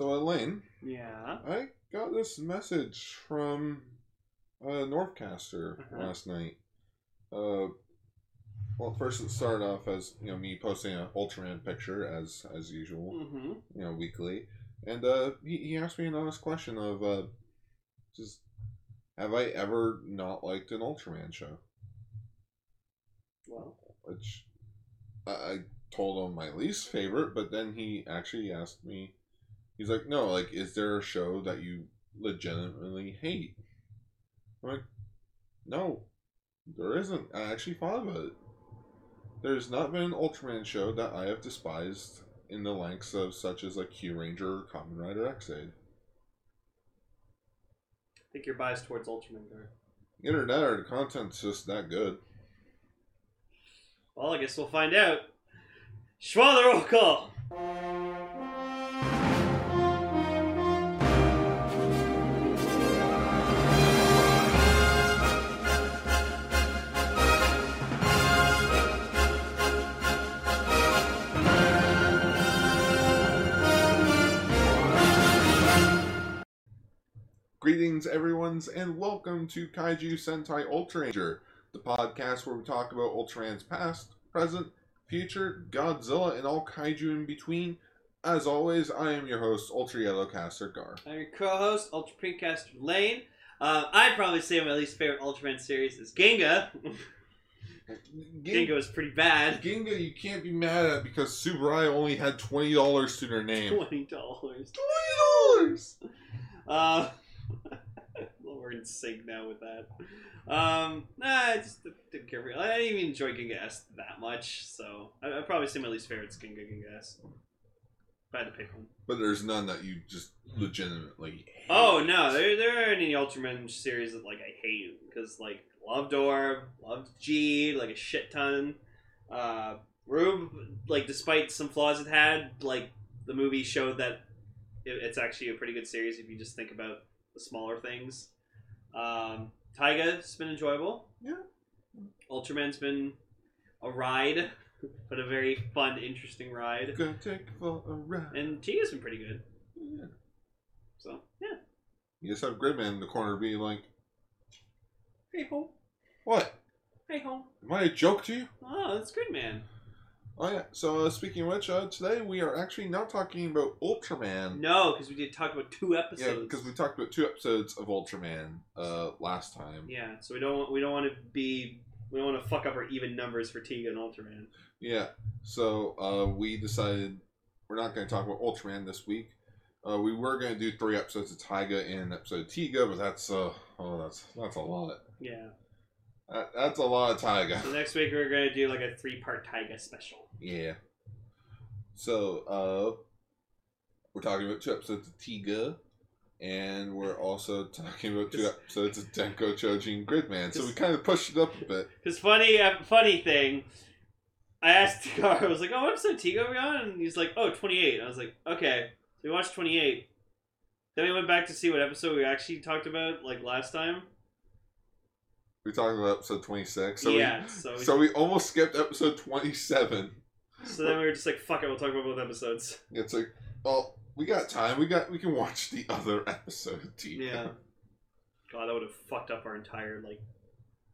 So Elaine, Yeah. I got this message from uh, Northcaster Uh-huh. last night. Uh, well, first it started off as you know me posting an Ultraman picture as as usual, Mm-hmm. you know, weekly, and uh, he, he asked me an honest question of uh, just have I ever not liked an Ultraman show? Well, Which I, I told him my least favorite, but then he actually asked me, he's like, no, like, is there a show that you legitimately hate? I'm like, no, there isn't. I actually thought about it. There's not been an Ultraman show that I have despised in the lengths of such as like Kyuranger or Kamen Rider Ex-Aid. I think you're biased towards Ultraman there. Either that or the content's just that good. Well, I guess we'll find out. Schwa the roll call. Greetings, everyone's, and welcome to Kaiju Sentai Ultra Ranger, the podcast where we talk about Ultraman's past, present, future, Godzilla, and all kaiju in between. As always, I am your host, Ultra Yellow Caster Gar. I'm your co-host, Ultra Precaster Lane. Uh, I'd probably say my least favorite Ultraman series is Ginga. Ginga Ginga, was pretty bad. Ginga, you can't be mad at because Subaru only had twenty dollars to their name. Twenty dollars. Twenty dollars. Uh, we're in sync now with that. Um, nah, I just didn't care for. I didn't even enjoy Ginga S that much, so I, I'd probably say my least favorite's Ginga Ginga S. If I had to pick one. But there's none that you just legitimately. Hate. Oh no, there there aren't any Ultraman series that like I hate because like loved Orb, loved Geed, like a shit ton. Uh, Rube, like despite some flaws it had, like the movie showed that it, it's actually a pretty good series if you just think about the smaller things. Um, Taiga's been enjoyable. Yeah. Ultraman's been a ride, but a very fun, interesting ride. Gonna take for a ride. And Tiga's been pretty good. Yeah. So yeah. You just have Gridman in the corner being like, Hey ho, "What? hey ho. Am I a joke to you?" Oh, that's good, man. Oh yeah. So uh, speaking of which, uh, today we are actually not talking about Ultraman. No, because we did talk about two episodes. Yeah, because we talked about two episodes of Ultraman uh, last time. Yeah, so we don't want, we don't want to be we don't want to fuck up our even numbers for Tiga and Ultraman. Yeah. So uh, we decided we're not going to talk about Ultraman this week. Uh, we were going to do three episodes of Taiga and episode Tiga, but that's uh oh that's that's a lot. Yeah. That, that's a lot of Taiga. So next week we're gonna do like a three part Taiga special. Yeah. So, uh, we're talking about two episodes of Tiga, and we're also talking about two episodes of Denko Chojin Gridman. So we kind of pushed it up a bit. Cause funny uh, funny thing, I asked Tigar, I was like, oh, what episode Tiga are we on? And he's like, oh, 28. I was like, okay. So we watched 28. Then we went back to see what episode we actually talked about like last time. We talked about episode 26. So yeah. We, so we, so we almost skipped episode 27. so then we were just like, fuck it, we'll talk about both episodes. It's like, well, we got time. We got we can watch the other episode of Yeah. God, that would have fucked up our entire like.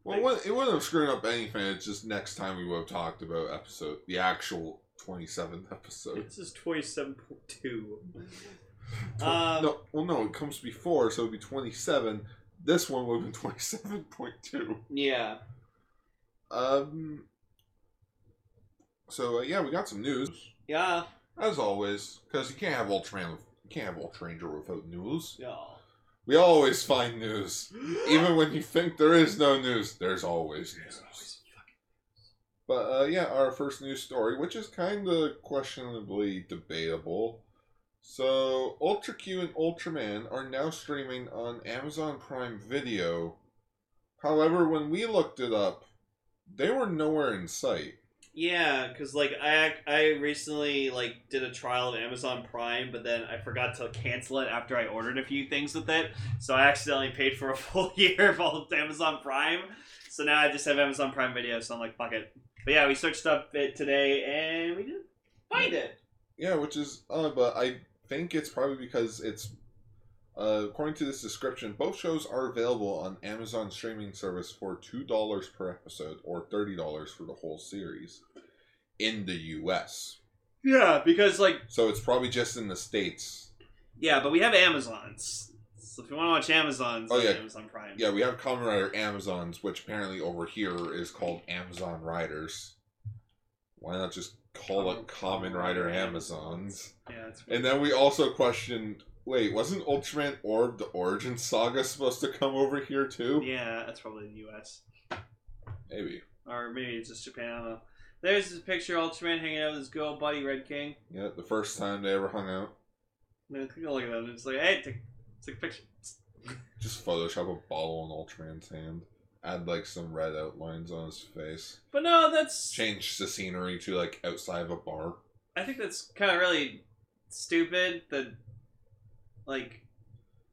Well, it wouldn't, it wouldn't have screwed up anything. It's just next time we would have talked about episode, the actual 27th episode. This is twenty seven point two. Tw- Um, no, well, no, it comes before, so it'd be 27. This one would have been 27.2. Yeah. Um. So uh, yeah, we got some news Yeah. as always, because you can't have Ultraman, with, you can't have Ultra Ranger without news. Yeah. We always find news, even when you think there is no news. There's always news. But uh, yeah, our first news story, which is kind of questionably debatable. So, Ultra Q and Ultraman are now streaming on Amazon Prime Video. However, when we looked it up, they were nowhere in sight. Yeah, because like I I recently like did a trial of Amazon Prime, but then I forgot to cancel it after I ordered a few things with it, so I accidentally paid for a full year of all of Amazon Prime. So now I just have Amazon Prime Video, so I'm like fuck it. But yeah, we searched up it today and we didn't find it. Yeah, which is odd, but I think it's probably because it's uh, according to this description, both shows are available on Amazon streaming service for two dollars per episode or thirty dollars for the whole series in the U.S. Yeah, because like So it's probably just in the states. yeah, but we have Amazons. So if you want to watch Amazons, Oh, yeah. Amazon Prime. Yeah, we have Kamen Rider Amazons, which apparently over here is called Amazon Riders. Why not just call it Kamen Rider Amazons? Yeah, it's And then we also questioned wait, wasn't Ultraman Orb the Origin Saga supposed to come over here too? yeah, that's probably in the U.S. Maybe. or maybe it's just Japan. I don't know. There's this picture of Ultraman hanging out with his girl buddy Red King. Yeah, the first time they ever hung out. Man, take a look at that. It's like, hey, take, take a picture. Just Photoshop a bottle in Ultraman's hand. Add like some red outlines on his face. But no, that's. Change the scenery to like outside of a bar. I think that's kind of really stupid that, like,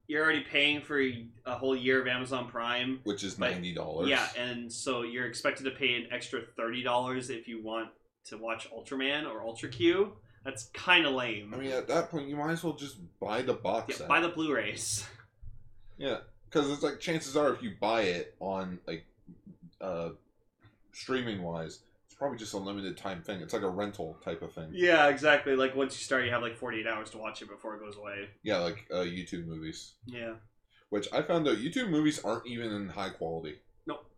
you're already paying for a whole year of Amazon Prime. Which is ninety dollars. Yeah, and so you're expected to pay an extra $30 if you want to watch Ultraman or Ultra Q. That's kind of lame. I mean, at that point, you might as well just buy the box yeah, set. buy the Blu rays. Yeah, because it's like chances are if you buy it on like uh streaming wise, it's probably just a limited time thing. It's like a rental type of thing. Yeah, exactly. Like, once you start, you have like 48 hours to watch it before it goes away. Yeah, like uh, YouTube movies, Yeah. which I found out YouTube movies aren't even in high quality. Nope.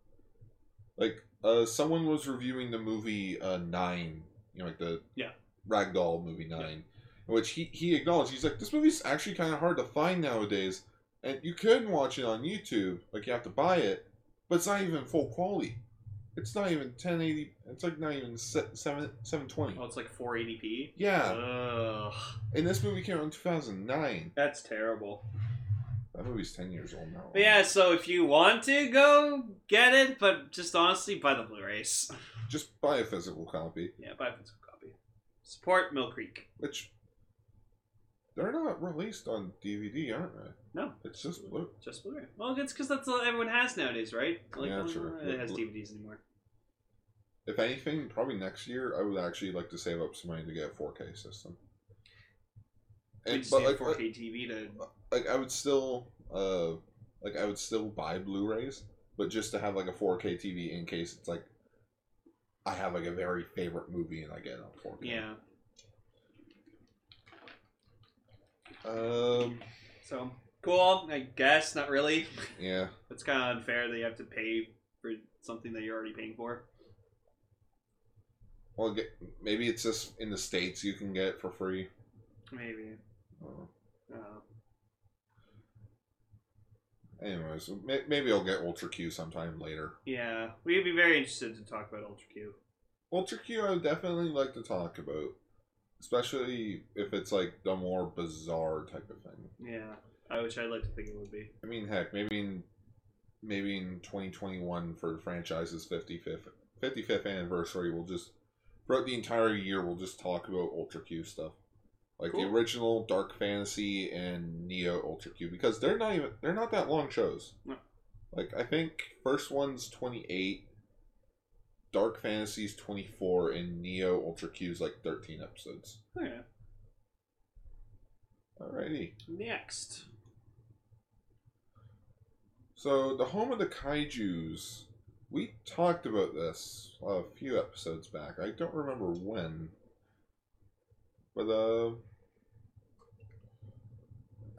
Like uh, someone was reviewing the movie uh, Nine, you know, like the Yeah. Ragdoll movie Nine, in which he he acknowledged he's like this movie's actually kind of hard to find nowadays, and you can watch it on YouTube, like you have to buy it, but it's not even full quality. It's not even 1080. It's like not even seven 720. Oh, it's like 480p. Yeah, Ugh. and this movie came out in 2009. That's terrible. That movie's 10 years old now. But yeah, so if you want to go get it, but just honestly, buy the Blu-rays. Just buy a physical copy, Yeah, buy a physical copy. Support Mill Creek. which they're not released on DVD, aren't they? No. It's just blue. Just Blu-ray. Well, it's because that's all everyone has nowadays, right? Like, Yeah, true. one really has DVDs anymore. If anything, probably next year, I would actually like to save up some money to get a 4K system. And, but like, 4K TV to. like I would still, uh, like I would still buy Blu-rays, but just to have like a 4K TV in case it's like I have like a very favorite movie and I get it on 4K. Yeah. Um. So cool. I guess not really. Yeah. It's kind of unfair that you have to pay for something that you're already paying for. Well, get, maybe it's just in the states you can get it for free. Maybe. Uh, Uh, anyways, maybe I'll get Ultra Q sometime later. yeah, we'd be very interested to talk about Ultra Q. Ultra Q, I would definitely like to talk about, especially if it's like the more bizarre type of thing. Yeah, I which I'd like to think it would be. I mean, heck, maybe in maybe in 2021 for the franchise's 55th 55th anniversary, we'll just throughout the entire year we'll just talk about Ultra Q stuff, like the original Dark Fantasy and Neo Ultra Q, because they're not even they're not that long shows. No. Like I think first one's 28. Dark Fantasy's 24 and Neo Ultra Q's like 13 episodes. Okay. Alrighty. Next. So, the home of the kaijus, we talked about this a few episodes back. I don't remember when. But, uh,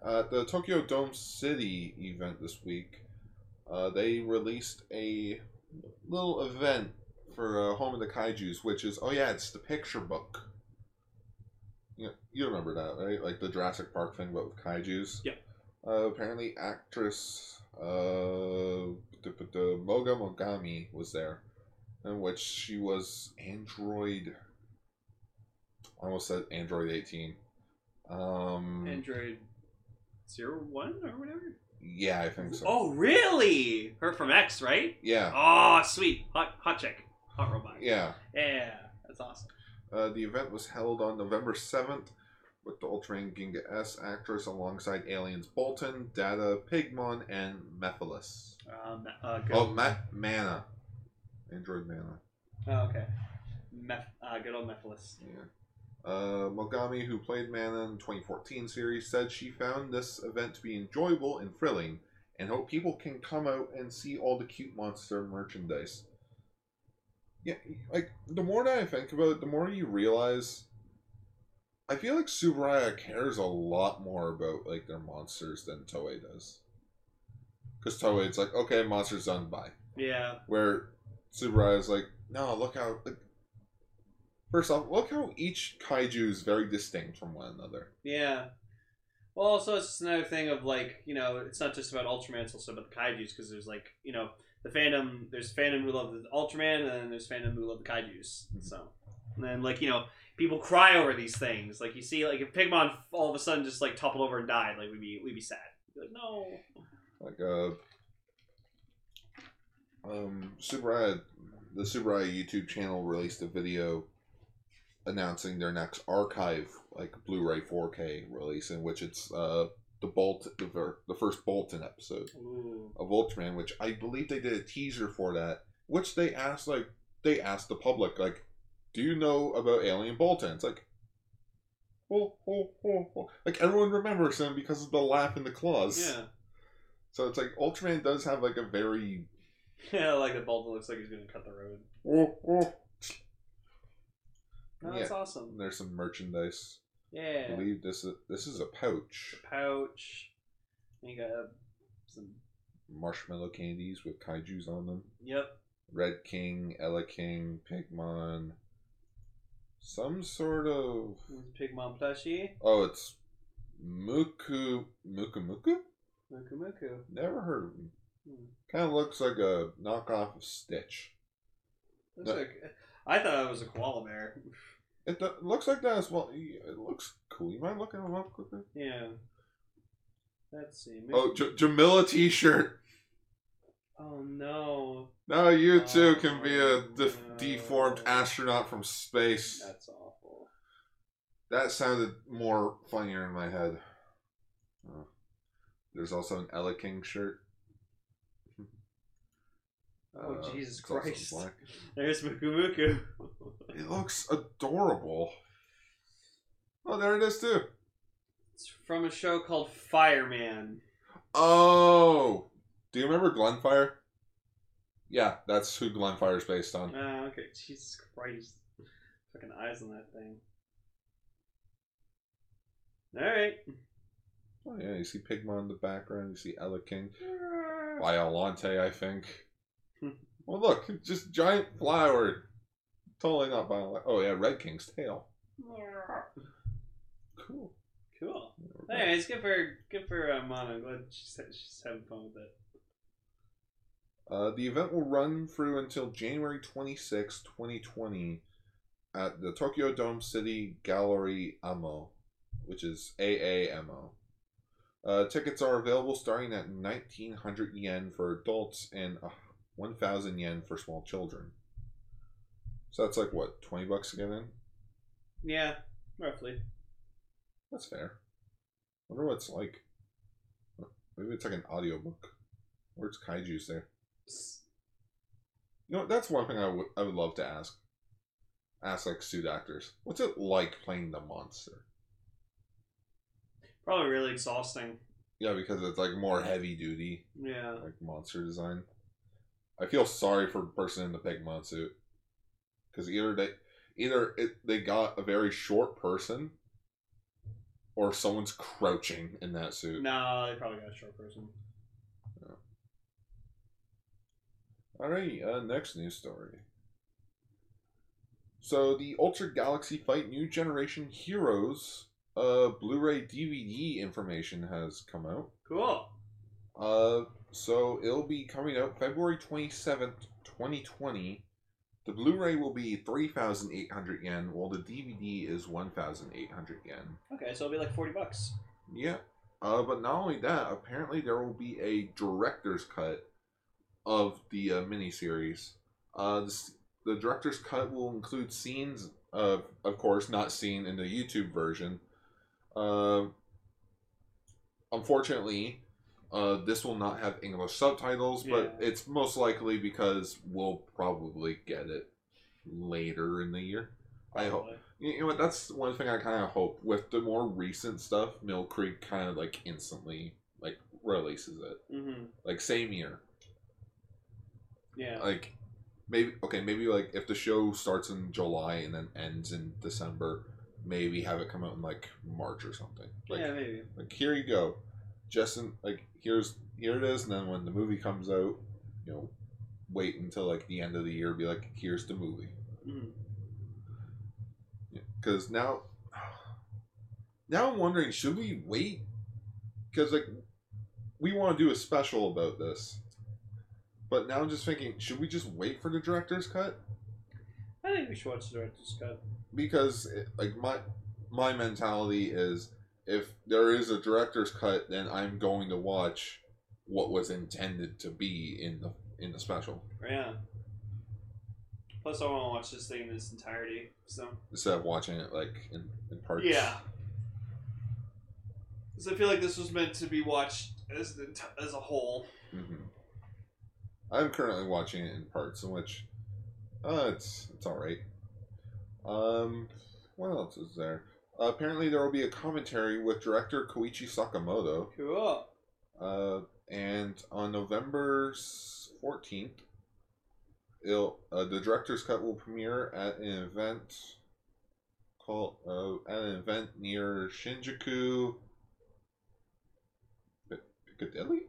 at the Tokyo Dome City event this week, uh, they released a little event for uh, Home of the Kaijus, which is, oh yeah, it's the picture book. You, you remember that, right? Like the Jurassic Park thing, but with kaijus. Yeah. Uh, apparently, actress uh, the, the Moga Mogami was there, in which she was Android. I almost said Android 18. Um, Android zero one or whatever. yeah, I think so. Oh, really? Her from X, right? Yeah, Oh, sweet. Hot, hot chick. Hot robot. yeah. Yeah, that's awesome. Uh, the event was held on November 7th with the Ultraman Ginga S actress alongside aliens Baltan, Dada, Pigmon, and Mefilas. Um, uh, good Oh, Ma- Mana. Android Mana. Oh, okay. Meph- uh, good old Mefilas. Yeah. Uh, Mogami, who played Mana in the 2014 series, said she found this event to be enjoyable and thrilling, and hope people can come out and see all the cute monster merchandise. Yeah, like the more that I think about it, the more you realize. I feel like Tsuburaya cares a lot more about like their monsters than Toei does. Because Toei's like, okay, monsters done, bye. Yeah. Where Tsuburaya is like, no, look how. Like, first off, look how each kaiju is very distinct from one another. Yeah. Well, also it's another thing of like you know it's not just about Ultraman, it's also about the kaiju's because there's like you know the fandom there's fandom who love the Ultraman and then there's fandom who love the kaiju's. Mhm. So and then like you know people cry over these things. Like you see like if Pigmon all of a sudden just like toppled over and died, like we'd be we'd be sad. We'd be like no. Like, uh. Um, Tsuburaya, the Tsuburaya YouTube channel released a video announcing their next archive, like Blu-ray 4K release, in which it's uh the Bolt, the, ver- the first Baltan episode. Ooh. of Ultraman, which I believe they did a teaser for that, which they asked like they asked the public like, "Do you know about Alien Baltan?" It's like, oh, oh, oh, oh. like everyone remembers him because of the laugh in the claws. Yeah. So it's like Ultraman does have like a very Yeah, like the Baltan looks like he's gonna cut the road. oh, oh. No, that's awesome. There's some merchandise. I Yeah. believe this is this is a pouch, A Pouch. You got some. marshmallow candies with kaiju's on them. Yep. Red King, Eleking, Pigmon, some sort of Pigmon plushie. Oh, it's Muku Muku Muku? Muku Muku. Never heard of him. Hmm. Kind of looks like a knockoff of Stitch. Looks No. like I thought it was a koala bear. It looks like that as well. It looks cool. You mind looking him up quickly? Yeah. Let's see. Oh, J- Jamila T-shirt. oh no, Now you oh, too can be a Oh, def- no. deformed astronaut from space. that's awful. That sounded more funnier in my head. Oh. There's also an Eleking shirt. Oh Uh, Jesus Christ! There's Muku Muku. It looks adorable. Oh, there it is too. it's from a show called Fireman. Oh, do you remember Glenfire? Yeah, that's who Glenfire is based on. Oh, okay. Jesus Christ! Fucking eyes on that thing. All right. Oh yeah, you see Pigmon in the background. You see Ella King, Biollante, I think. Well, look, just giant flower. Totally not Biollante. Oh yeah, Red King's tail. Cool. Cool. Anyways, good for good for uh. I'm glad she's, she's having fun with it. Uh, the event will run through until January 26, 2020, at the Tokyo Dome City Gallery Amo, which is AAMO. Uh, tickets are available starting at 1900 yen for adults and 1000 yen for small children. So that's like what, 20 bucks to get in? Yeah, roughly. That's fair. wonder what it's like. Maybe it's like an audiobook. Where's kaiju's there? You know, that's one thing I would I would love to ask. Ask like suit actors. What's it like playing the monster? Probably really exhausting. Yeah, because it's like more heavy duty, Yeah. like monster design. I feel sorry for the person in the Pigmon suit. Because either they either it, they got a very short person or someone's crouching in that suit. No, they probably got a short person. Alright, uh, next news story. So the Ultra Galaxy Fight New Generation Heroes uh Blu-ray DVD information has come out. Cool. Uh so it'll be coming out February 27th, 2020. The Blu-ray will be 3,800 yen, while the DVD is 1,800 yen. Okay, so it'll be like forty bucks. Yeah. Uh, but not only that, apparently there will be a director's cut of the uh, miniseries. Uh, this, the director's cut will include scenes, uh, of course, not seen in the YouTube version. Uh, unfortunately, uh, this will not have English subtitles, but it's most likely because we'll probably get it later in the year. I hope. You know what? That's one thing I kind of hope with the more recent stuff. Mill Creek kind of like instantly like releases it, Mhm. like same year. Yeah. Like maybe okay, maybe like if the show starts in July and then ends in December, maybe have it come out in like March or something. Like yeah, maybe. like here you go, Justin. Like here's here it is, and then when the movie comes out, you know, wait until like the end of the year, be like, here's the movie. Mm-hmm. Because now, now I'm wondering, should we wait? Because like, we want to do a special about this, but now I'm just thinking, should we just wait for the director's cut? I think we should watch the director's cut. Because it, like my my mentality is, if there is a director's cut, then I'm going to watch what was intended to be in the in the special Yeah. Plus, I want to watch this thing in its entirety. So. instead of watching it like in, in parts. Yeah. Because I feel like this was meant to be watched as the as a whole. hmm I'm currently watching it in parts, in which, uh, it's it's all right. Um, what else is there? Uh, apparently, there will be a commentary with director Koichi Sakamoto. Cool. Uh, and on November fourteenth, it'll uh, the director's cut will premiere at an event called uh, at an event near Shinjuku. Piccadilly.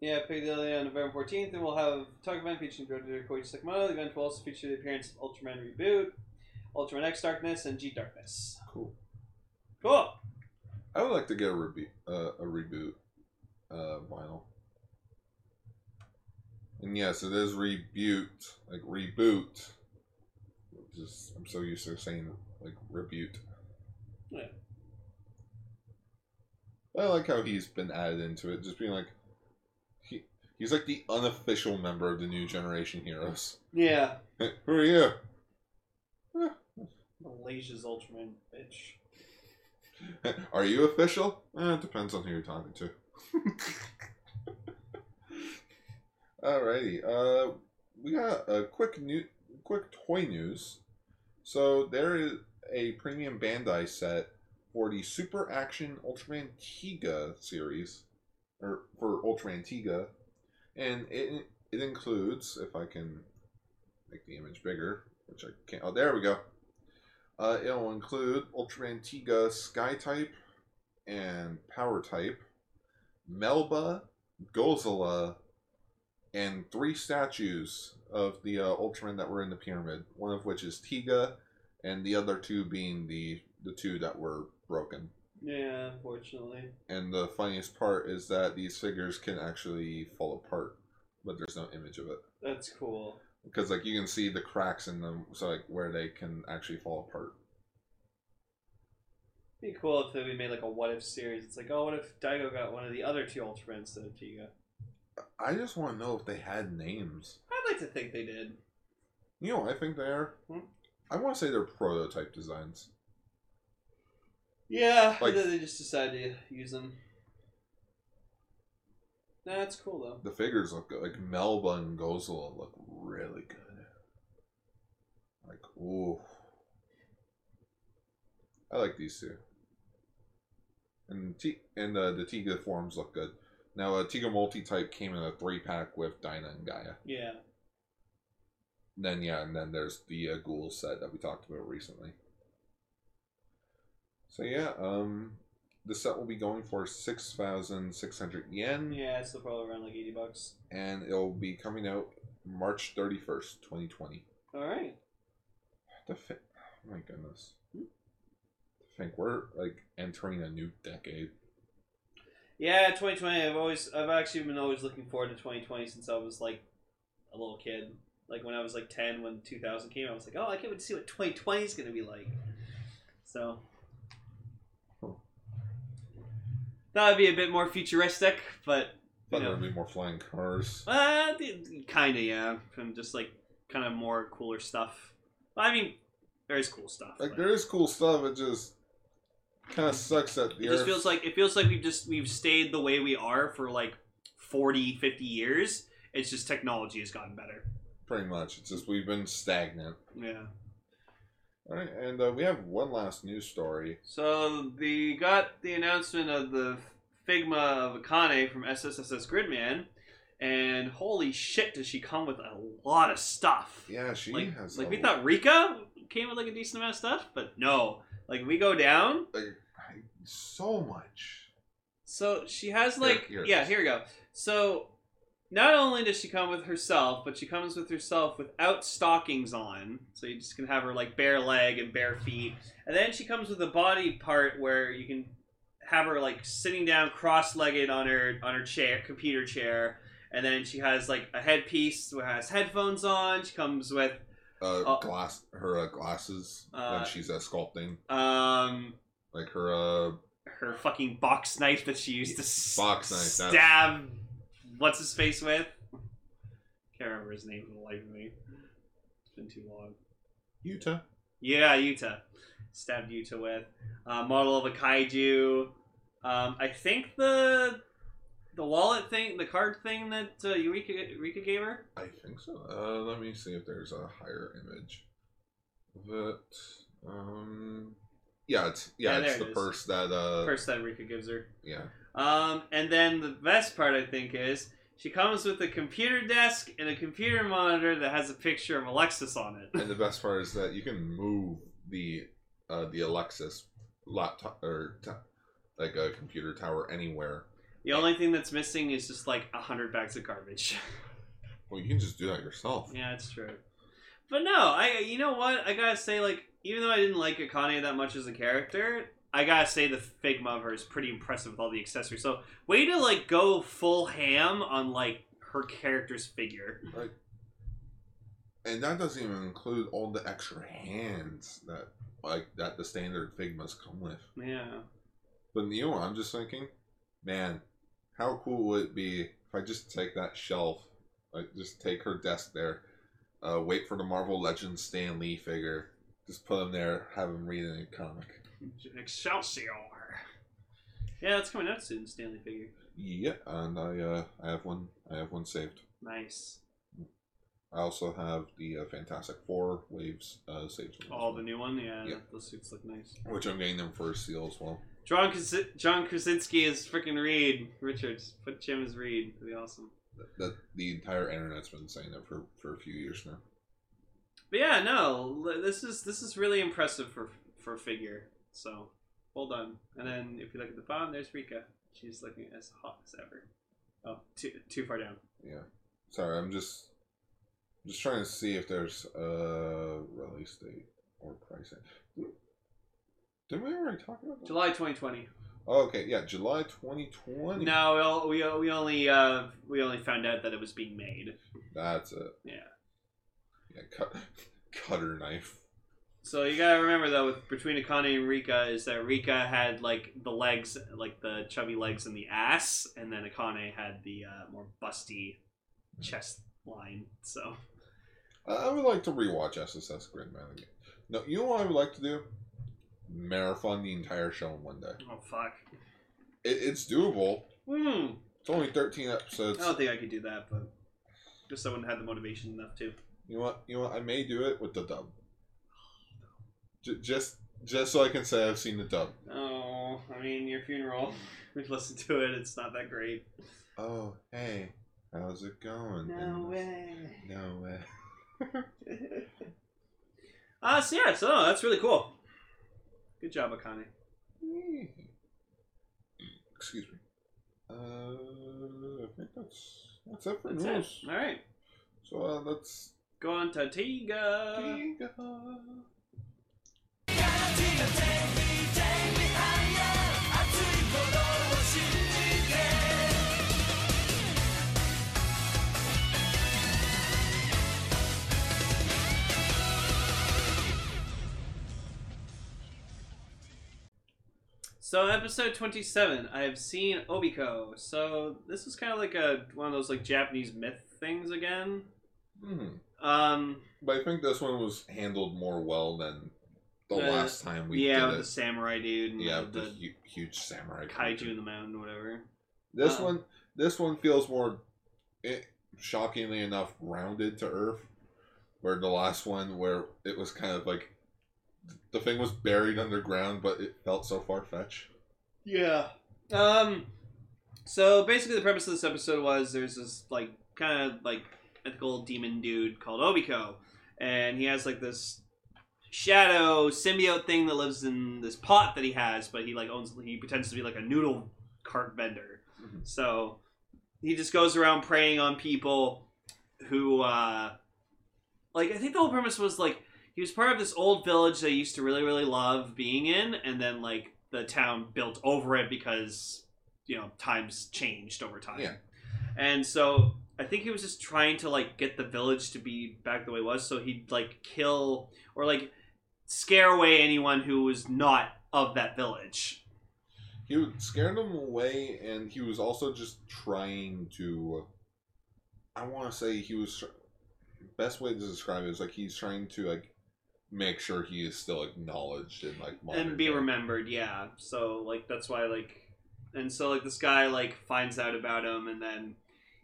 Yeah, Piccadilly on November 14th, and we'll have event featuring director Koichi Sakamoto. The event will also feature the appearance of Ultraman Ribut, Ultraman X Darkness, and Geed Darkness. Cool. Cool. I would like to get a Ribut, uh, a Ribut, uh, vinyl. And yes, it is reboot, like reboot. Just I'm so used to saying like reboot. Yeah. I like how he's been added into it, just being like he he's like the unofficial member of the new generation heroes. Yeah. Who are you? Malaysia's Ultraman, bitch. Are you official? Eh, it depends on who you're talking to. Alrighty. Uh, we got a quick new, quick toy news. So there is a premium Bandai set for the Super Action Ultraman Tiga series, or for Ultraman Tiga, and it it includes, if I can make the image bigger, which I can't. Oh, there we go. Uh, it'll include Ultraman Tiga Sky Type and Power Type, Melba, Golza, and three statues of the uh, Ultraman that were in the pyramid. One of which is Tiga, and the other two being the the two that were broken. Yeah, unfortunately. And the funniest part is that these figures can actually fall apart, but there's no image of it That's cool. Because like you can see the cracks in them, so like where they can actually fall apart. Be cool if we made like a what if series. It's like, oh, what if Daigo got one of the other two Ultraman instead of Tiga? I just want to know if they had names. I'd like to think they did. You know, I think they are. Hmm? I want to say they're prototype designs. Yeah, Like- they just decided to use them. Nah, that's cool though. The figures look good. Like Melba and look really good. Like, ooh. I like these two. And T and uh, the Tiga forms look good. Now, a Tiga multi-type came in a three-pack with Dyna and Gaia. Yeah. Then yeah, and then there's the uh, Ghoul set that we talked about recently. So yeah, um, the set will be going for six thousand six hundred yen, Yeah, it's still probably around like eighty bucks. and it'll be coming out March thirty first, twenty twenty. All right. The fi- oh my goodness, hmm? I think we're like entering a new decade. Yeah, 2020. I've always, I've actually been always looking forward to 2020 since I was like a little kid. Like when I was like 10, when 2000 came, I was like, oh, I can't wait to see what 2020 is gonna be like. So Huh. That would be a bit more futuristic, but you know, there'd be more flying cars. uh, kind of yeah, and just like kind of more cooler stuff. I mean, there is cool stuff. Like but- there is cool stuff. It just kind of sucks that the It just Earth- feels like it feels like we've just we've stayed the way we are for like 40, 50 years. It's just technology has gotten better. pretty much. It's just we've been stagnant. Yeah. All right, and uh, we have one last news story. So the got the announcement of the Figma of Akane from SSSS Gridman, and holy shit, does she come with a lot of stuff? Yeah, she like, has like we thought Rikka came with like a decent amount of stuff, but no. Like we go down, like, so much. so she has like here it yeah, here we go. So not only does she come with herself, but she comes with herself without stockings on. So you just can have her like bare leg and bare feet. And then she comes with a body part where you can have her like sitting down cross-legged on her on her chair, computer chair. And then she has like a headpiece that has headphones on. She comes with Uh, Uh, glass, her uh, glasses uh, when she's uh, sculpting, um like her uh, her fucking box knife that she used to s- Box knife, stab what's his face with. Can't remember his name for the life of me. It's been too long. Yuta. Yeah, Yuta. Stabbed Yuta with. Uh, model of a kaiju. Um, I think the the wallet thing, the card thing that uh, Eureka, Eureka gave her. I think so. Uh, let me see if there's a higher image of it. Um, yeah, it's yeah, Yeah, it's the is. purse that uh, First that Eureka gives her. yeah. Um, and then the best part, I think, is she comes with a computer desk and a computer monitor that has a picture of Alexis on it. And the best part is that you can move the uh, the Alexis laptop or t- like a computer tower anywhere. The only thing that's missing is just like a hundred bags of garbage. Well, you can just do that yourself. yeah, it's true. But no, I you know what? I gotta say, like, even though I didn't like Akane that much as a character, I gotta say the Figma of her is pretty impressive with all the accessories. So way to like go full ham on like her character's figure. And that doesn't even include all the extra hands that like that the standard Figmas come with. Yeah. But you know what I'm just thinking? Man, how cool would it be if I just take that shelf, like just take her desk there, uh, wait for the Marvel Legends Stan Lee figure, just put him there, have him read a comic. Excelsior. Yeah, that's coming out soon. Stan Lee figure. Yeah, and I uh, I have one I have one saved. Nice. I also have the uh, Fantastic Four waves uh, saved. from this Oh, the new one. Yeah, Yeah. those suits look nice. which I'm getting them for a seal as well. John Kras- John Krasinski is freaking Reed. Richards, put Jim as Reed. That'd be awesome. That the entire internet's been saying that for, for a few years now. But yeah, no, this is this is really impressive for for figure. So, well done. And then if you look at the bottom, there's Rikka. She's looking as hot as ever. Oh, too too far down. Yeah. Sorry, I'm just just trying to see if there's a release date or pricing. Didn't we already talk about that? July 2020. Oh, okay, yeah, July 2020. No, we we we only uh we only found out that it was being made. That's it. Yeah. Yeah, cut, cutter knife. So you gotta remember though, with between Akane and Rikka, is that Rikka had like the legs, like the chubby legs and the ass, and then Akane had the uh, more busty chest line. So I would like to rewatch SSS Gridman again. No, you know what I would like to do? Marathon the entire show in one day. oh fuck. It, it's doable. Hmm. It's only 13 episodes. I don't think I could do that, but just I wouldn't have the motivation enough to. You know what? You know what? I may do it with the dub. J- just, just so I can say I've seen the dub. Oh, I mean your funeral. We listened to it. It's not that great. Oh, hey, how's it going? And- way. No way. uh, so yeah, so no, that's really cool. Good job, Akane. Excuse me. Uh, I think that's that's it for That's news. it. All right, So uh, let's. go on to Tiga. Giga. So episode twenty seven, I have seen Obiko. So this is kind of like a one of those like Japanese myth things again. Hmm. Um, But I think this one was handled more well than the Uh, last time we yeah, did with it. the samurai dude and yeah, the, the, the hu- huge samurai kaiju creature. in the mountain, or whatever. This Uh-uh. one, this one feels more, it, shockingly enough, rounded to Earth. Where the last one, where it was kind of like the thing was buried underground, but it felt so far fetched. Yeah. Um. So basically, the premise of this episode was there's this like kind of like ethical demon dude called Obiko, and he has like this shadow symbiote thing that lives in this pot that he has, but he like owns. He pretends to be like a noodle cart vendor. Mhm. So he just goes around preying on people who, uh like, I think the whole premise was like he was part of this old village that he used to really really love being in, and then like the town built over it because you know times changed over time. Yeah. And so I think he was just trying to like get the village to be back the way it was, so he'd like kill or like scare away anyone who was not of that village. He scared them away, and he was also just trying to. I want to say he was. Best way to describe it is like he's trying to like make sure he is still acknowledged in like and be day. remembered yeah so like that's why like and so like this guy like finds out about him and then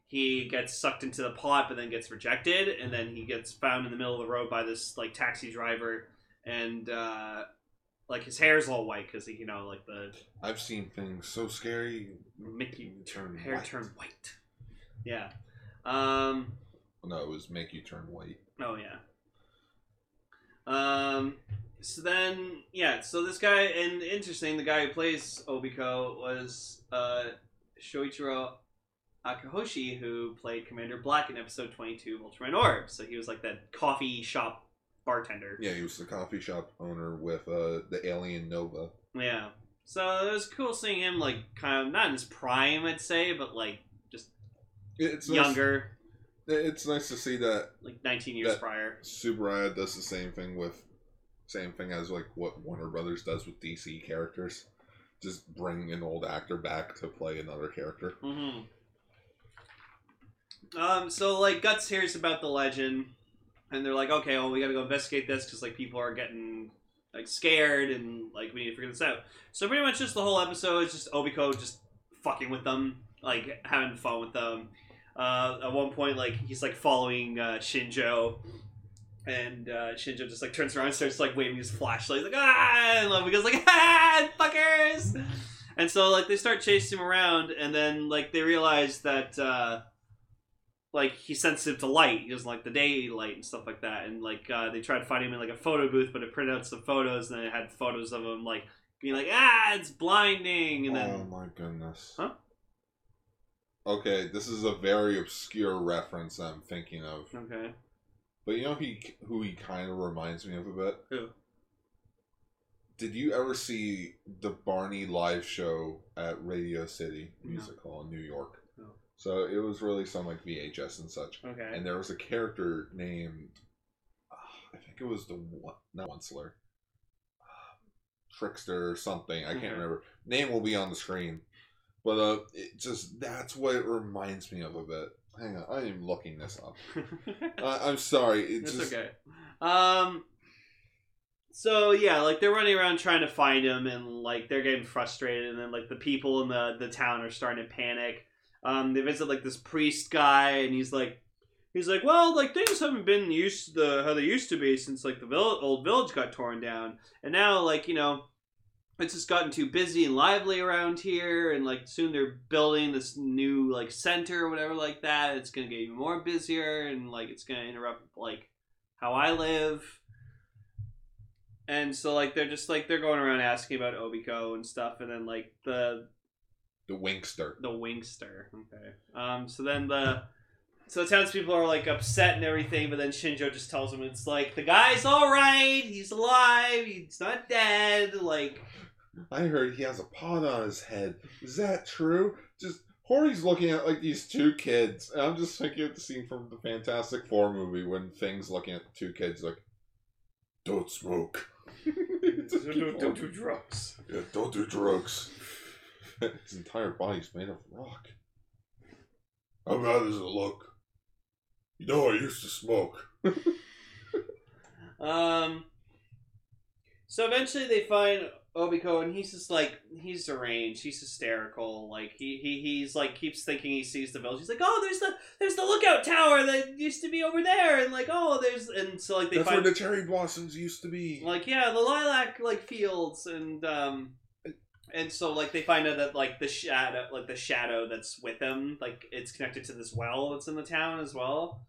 he gets sucked into the pot but then gets rejected and then he gets found in the middle of the road by this like taxi driver and uh like his hair's all white because you know like the I've seen things so scary. make you Turn hair white. turn white yeah um No, it was make you turn white. Oh yeah. Um. So then, yeah. So this guy, and interesting, the guy who plays Obiko was uh, Shoichiro Akahoshi, who played Commander Black in episode twenty-two of Ultraman Orb. So he was like that coffee shop bartender. Yeah, he was the coffee shop owner with uh, the alien Nova. Yeah. So it was cool seeing him like kind of not in his prime, I'd say, but like just It's nice- younger, it's nice to see that like nineteen years That- prior. Tsuburaya does the same thing with same thing as like what Warner Brothers does with DC characters. Just bring an old actor back to play another character. hmm Um, so like Guts hears about the legend, and they're like, okay, well, we gotta go investigate this because like people are getting like scared and like we need to figure this out. So pretty much just the whole episode is just Obiko just fucking with them, like having fun with them. Uh, at one point, like he's like following uh, Shinjo, and uh, Shinjo just like turns around and starts like waving his flashlight, he's like ah, and Obiko's like ah, fuckers. And so like they start chasing him around, and then like they realize that uh, like he's sensitive to light. He doesn't like the daylight and stuff like that. And like uh, they tried to find him in like a photo booth, but it printed out some photos, and then it had photos of him like being like ah, it's blinding, and then oh my goodness. Huh? Okay, this is a very obscure reference I'm thinking of. okay, But you know he who he kind of reminds me of a bit? Who? Did you ever see the Barney live show at Radio City No. Music Hall in New York? So it was released on like VHS and such. okay, and there was a character named uh, I think it was the one not Onceler, uh, Trickster or something. I can't Okay. remember. Name will be on the screen, but uh, it just that's what it reminds me of a bit. Hang on, I am looking this up. I, I'm sorry. It's it's just okay. Um. So yeah, like they're running around trying to find him, and like they're getting frustrated, and then like the people in the the town are starting to panic. Um, they visit like this priest guy, and he's like, he's like, well, like things haven't been used the how they used to be since like the vill- old village got torn down, and now like you know. It's just gotten too busy and lively around here, and like soon they're building this new like center or whatever like that. It's gonna get even more busier, and like it's gonna interrupt like how I live. And so like they're just like they're going around asking about Obiko and stuff, and then like the the Winkster. the Wingster. Okay. Um. So then the so the townspeople are like upset and everything, but then Shinjo just tells them it's like the guy's all right, he's alive, he's not dead. Like I heard he has a pot on his head. Is that true? Just Hori's looking at like these two kids, and I'm just thinking of the scene from the Fantastic Four movie when Thing's looking at the two kids like, "Don't smoke." Just keep don't, don't do drugs. Yeah, don't do drugs. His entire body's made of rock. How bad does it look? You know, I used to smoke. Um. So eventually they find Obiko, and he's just like he's deranged. He's hysterical. Like he, he he's like keeps thinking he sees the village. He's like, oh, there's the there's the lookout tower that used to be over there, and like oh, there's and so like they That's find where the cherry blossoms used to be. like yeah the lilac like fields and um and so like they find out that like the shadow like the shadow that's with him like it's connected to this well that's in the town as well.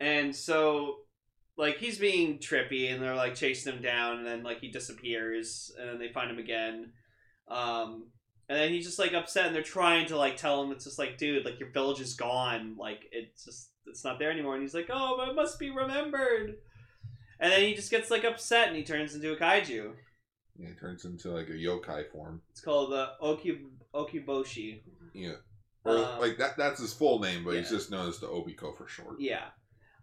And so like he's being trippy and they're like chasing him down and then like he disappears and then they find him again. Um and then he's just like upset and they're trying to like tell him it's just like dude like your village is gone. Like it's just it's not there anymore. And he's like oh but it must be remembered. And then he just gets like upset and he turns into a kaiju Yeah, it turns into like a yokai form. it's called the Oki Okiboshi. Yeah. Or Uh, like that that's his full name, but he's just known as the Obiko for short. Yeah.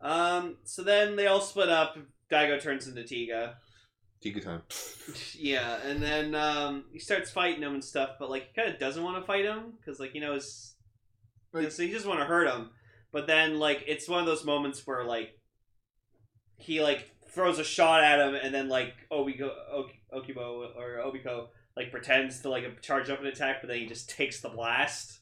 Um. So then they all split up. Daigo turns into Tiga. Tiga time. yeah, and then um, he starts fighting him and stuff, but like he kind of doesn't want to fight him because like he knows, Like- so he just want to hurt him. But then like it's one of those moments where like he like throws a shot at him, and then like Obiko Ok- Okibo or Obiko like pretends to like charge up an attack, but then he just takes the blast.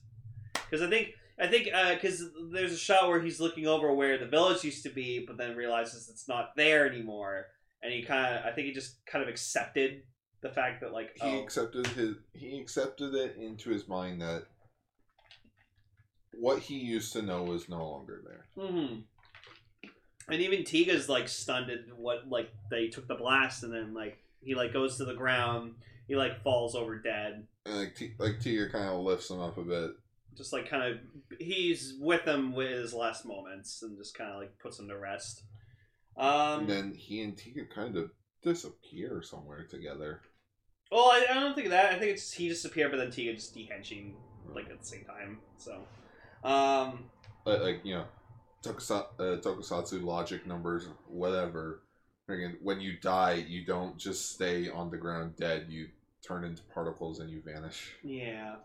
Because I think I think because there's a shot where he's looking over where the village used to be, but then realizes it's not there anymore, and he kind of I think he just kind of accepted the fact that like He oh accepted his he accepted it into his mind that what he used to know is no longer there. Mm-hmm. and even Tiga's like stunned at what like they took the blast, and then like he like goes to the ground, he like falls over dead. And like T- like Tiga kind of lifts him up a bit. just like kind of he's with him with his last moments and just kind of like puts him to rest um and then he and Tiga kind of disappear somewhere together. well I, I don't think of that i think it's he disappeared but then Tiga just dehenching like at the same time so um Like, like you know, tokusa- uh, tokusatsu logic numbers, whatever. When you die, you don't just stay on the ground dead. You turn into particles and you vanish. yeah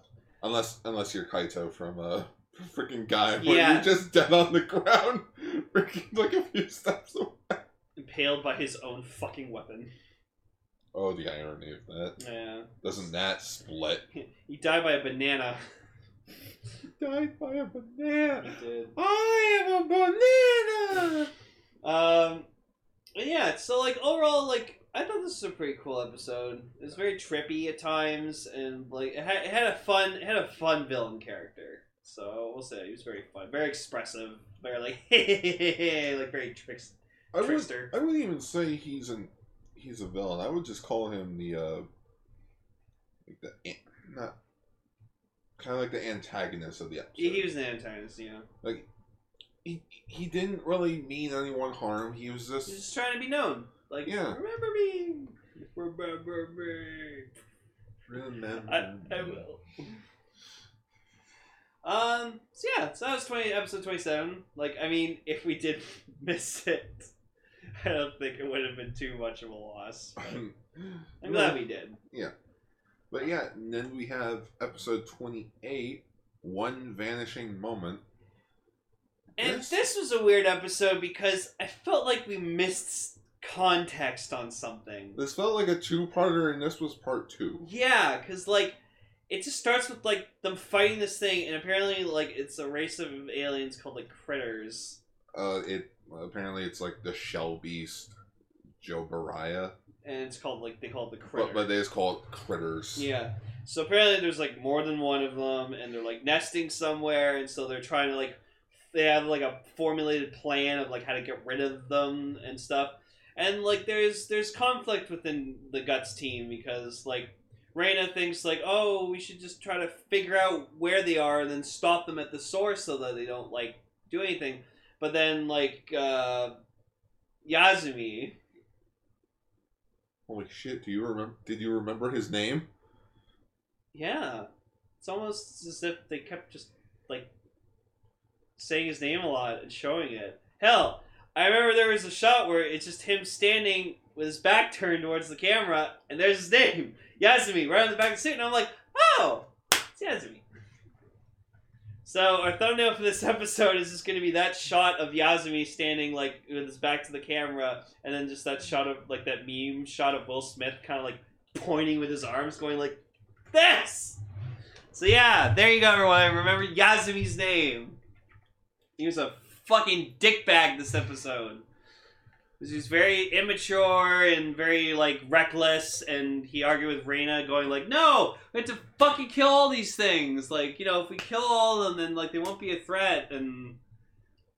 Unless unless you're Kaito from a freaking Gaim, where Yeah. you're just dead on the ground, freaking like a few steps away. impaled by his own fucking weapon Oh, the irony of that! yeah Doesn't that split? he died by a banana Died by a banana. he did I am a banana. Um, but yeah. So like overall, like I thought this was a pretty cool episode. It was very trippy at times, and like it had, it had a fun, it had a fun villain character. So we'll say he was very fun, very expressive, very like like very tricks, I would, trickster. I wouldn't even say he's an he's a villain. I would just call him the uh like the not kind of like the antagonist of the episode. He, was an antagonist, you know. like he he didn't really mean anyone harm. He was He was just just trying to be known. Like, Yeah. remember me, remember me. remember. I, I will. Um. So yeah, so that was twenty episode twenty seven. Like, I mean, if we did miss it, I don't think it would have been too much of a loss. but I'm glad we did. Yeah. But yeah, and then we have episode twenty eight, one vanishing moment. And This- was a weird episode because I felt like we missed context on something. This felt like a two parter, and this was part two. Yeah, because like it just starts with like them fighting this thing, and apparently like it's a race of aliens called like critters, Uh, it apparently it's like the shell beast, Joe Baraya, and it's called like they call it the critter. but, but they just call it critters. Yeah. So apparently there's like more than one of them and they're like nesting somewhere and so they're trying to like they have like a formulated plan of like how to get rid of them and stuff. And like there's there's conflict within the Guts team because like Reina thinks like, "Oh, we should just try to figure out where they are and then stop them at the source so that they don't like do anything." But then like uh Yasumi Holy shit! Do you remember? Did you remember his name? Yeah. It's almost as if they kept just like saying his name a lot and showing it. Hell, I remember there was a shot where it's just him standing with his back turned towards the camera and there's his name, Yasumi, right on the back of the suit, and I'm like, oh, it's Yasumi. So our thumbnail for this episode is just going to be that shot of Yasumi standing like with his back to the camera, and then just that shot of like that meme shot of Will Smith kind of like pointing with his arms, going like this. So yeah, there you go, everyone. Remember Yasumi's name. He was a fucking dickbag this episode. He was very immature and very like reckless, and he argued with Reina, going like, "No, we have to fucking kill all these things. Like, you know, if we kill all of them, then like they won't be a threat." And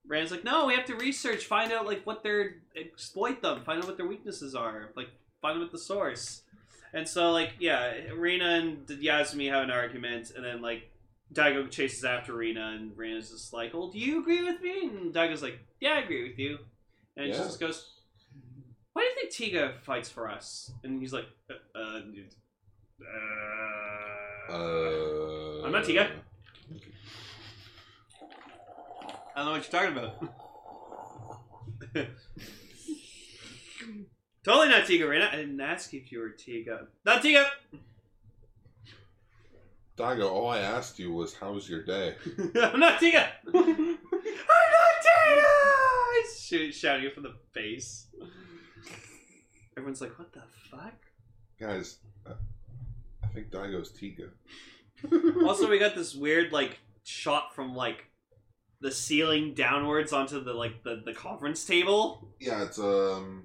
Reina's like, "No, we have to research, find out like what their exploit them, find out what their weaknesses are, like find them at the source." And so like yeah, Reina and Yasumi have an argument, and then like Daigo chases after Reina, and Reina's just like, "Well, do you agree with me?" And Daigo's like, "Yeah, I agree with you." And Yeah. she just goes, "Why do you think Tiga fights for us?" And he's like, "Uh, uh, uh, Uh, I'm not Tiga. I don't know what you're talking about." totally not Tiga, Reina. I didn't ask if you were Tiga. Not Tiga. Daigo, all I asked you was, "How's your day?" I'm not Tiga. I'm not Tiga. He's shoot, shouting it from the face. Everyone's like, "What the fuck?" Guys, uh, I think Daigo's Tiga. also, we got this weird like shot from like the ceiling downwards onto the like the, the conference table. Yeah, it's um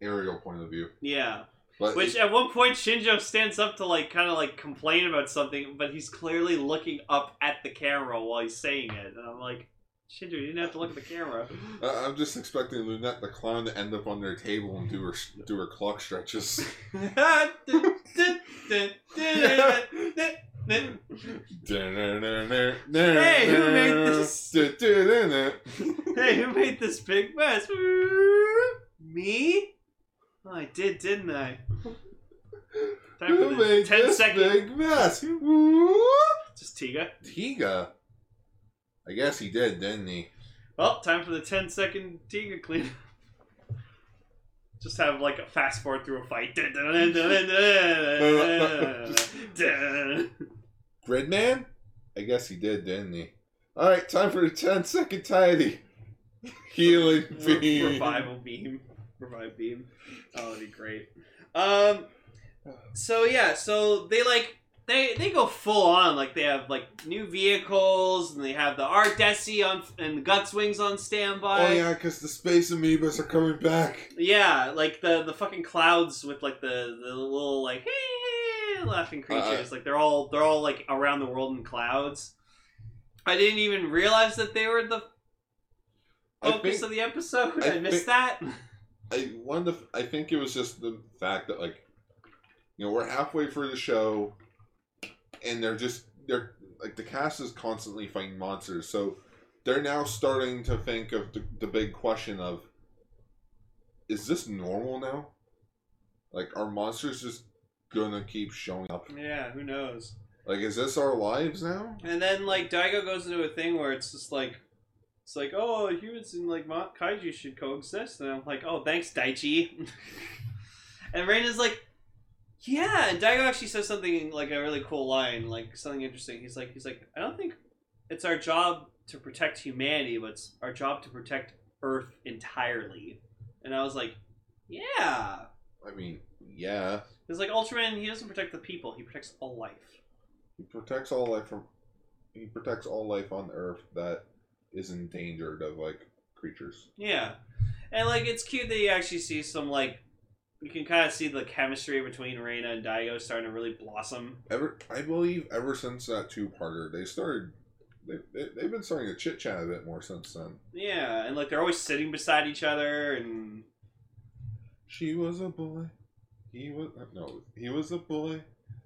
aerial point of view. Yeah. But Which at one point Shinjo stands up to like kind of like complain about something, but he's clearly looking up at the camera while he's saying it, and I'm like, Shinjo, you didn't have to look at the camera. I'm just expecting Lunette the clown to end up on their table and do her do her clock stretches. hey, who made this? Hey, who made this big mess? Me? Oh, I did, didn't I? Time for Who the made 10 this second. big mess? Just Tiga. Tiga. I guess he did, didn't he? Well, time for the 10 second Tiga clean. Just have like a fast forward through a fight. Gridman? I guess he did, didn't he? Alright, time for the 10 second tidy. Healing beam. Revival beam. Revive beam. Oh, that'd be great. Um. So yeah, so they like they they go full on like they have like new vehicles and they have the Artdessei on and the Guts Wings on standby. Oh yeah, because the space amoebas are coming back. Yeah, like the the fucking clouds with like the the little like laughing Uh, creatures. like they're all they're all like around the world in clouds. I didn't even realize that they were the focus think of the episode. I I, missed think- that. I one of the, I think it was just the fact that like you know we're halfway through the show and they're just they're like the cast is constantly fighting monsters. So they're now starting to think of the, the big question of is this normal now? Like are monsters just gonna keep showing up? Yeah, who knows? like is this our lives now? And then like Daigo goes into a thing where it's just like it's like oh humans and like kaiju should coexist. And I'm like oh thanks Daichi. And Reina's like yeah. And Daigo actually says something like a really cool line like something interesting. He's like he's like I don't think it's our job to protect humanity but it's our job to protect Earth entirely. And I was like yeah. I mean yeah. It's like Ultraman he doesn't protect the people. He protects all life. He protects all life from he protects all life on earth that is endangered of like creatures Yeah, and like it's cute that you actually see some like you can kind of see the chemistry between Reina and Daigo starting to really blossom. Ever, I believe, ever since that two-parter, they started. They, they, they've been starting to chit chat a bit more since then. Yeah, and like they're always sitting beside each other, and She was a boy. He was no. He was a boy.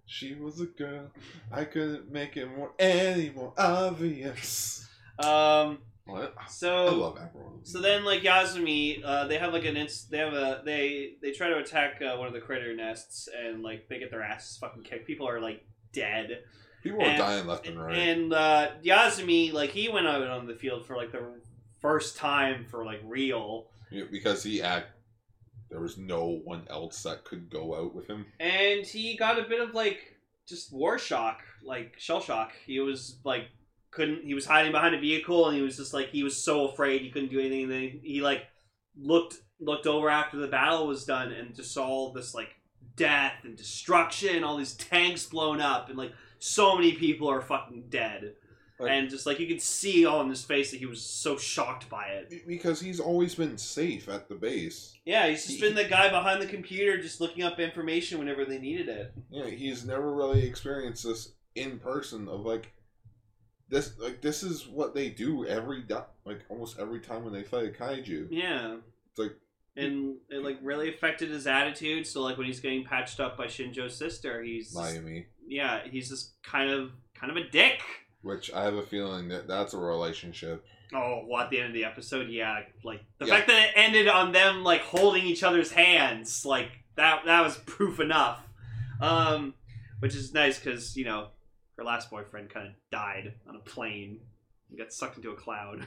She was a girl. I couldn't make it more any more obvious. Um, What? I so love Avril. so then like Yasumi, uh, they have like an ins- they have a they they try to attack uh, one of the critter nests, and like they get their asses fucking kicked. People are like dead. people are dying left and right. And uh, Yasumi, like he went out on the field for like the first time for like real. Yeah, because he act. There was no one else that could go out with him. and he got a bit of like just war shock, like shell shock. He was like couldn't. He was hiding behind a vehicle, and he was just like he was so afraid he couldn't do anything. And then he like looked looked over after the battle was done, and just saw all this like death and destruction, all these tanks blown up, and like so many people are fucking dead. Like- and just like you could see all in his face that he was so shocked by it. Because he's always been safe at the base. Yeah, he's just been the guy behind the computer, just looking up information whenever they needed it. Yeah, he's never really experienced this in person of like this like this is what they do every like almost every time when they fight a kaiju. Yeah. It's like and it like really affected his attitude. So like when he's getting patched up by Shinjo's sister, he's Mayumi, yeah, he's just kind of kind of a dick. which I have a feeling that that's a relationship. Oh, well, at the end of the episode, yeah, like the Yeah. fact that it ended on them like holding each other's hands, like that that was proof enough. Um, which is nice because you know her last boyfriend kind of died on a plane, and got sucked into a cloud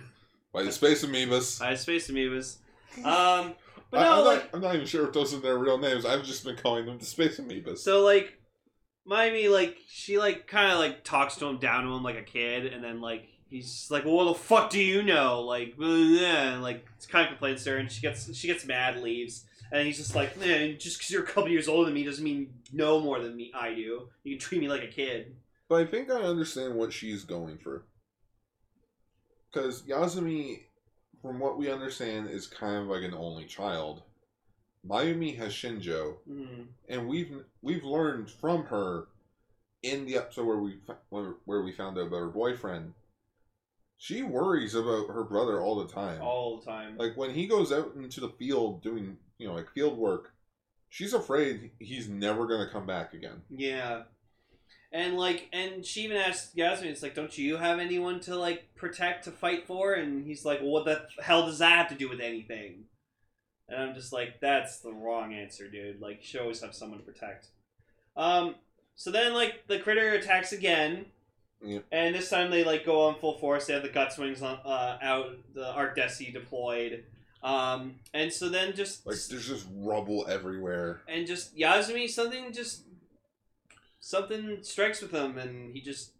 By the space amoebas. by space amoebas. Um, but I, no, am like not, I'm not even sure if those are their real names. I've just been calling them the space amoebas. So like, Mayumi like she like kind of like talks to him down to him like a kid, and then like he's like, well, what the fuck do you know? Like, blah, blah, blah, and, like kind of complains to her, and she gets she gets mad, leaves, and he's just like, man, just because you're a couple years older than me doesn't mean you know more than me. I do. You can treat me like a kid. But I think I understand what she's going for. Because Yasumi, from what we understand, is kind of like an only child. Mayumi has Shinjo, Mm. and we've we've learned from her in the episode where we where, where we found out about her boyfriend. She worries about her brother all the time. All the time. Like when he goes out into the field doing you know like field work, she's afraid he's never gonna come back again. Yeah. And like, and she even asked Yasmin, "It's like, don't you have anyone to like protect to fight for?" And he's like, "Well, what the hell does that have to do with anything?" And I'm just like, "That's the wrong answer, dude. Like, you should always have someone to protect." Um. So then, like, the critter attacks again, Yep. and this time they like go on full force. They have the Guts Wings on uh, out, the Artdessei deployed. Um, and so then just Like there's just rubble everywhere. and just Yasumi, something just something strikes with him, and he just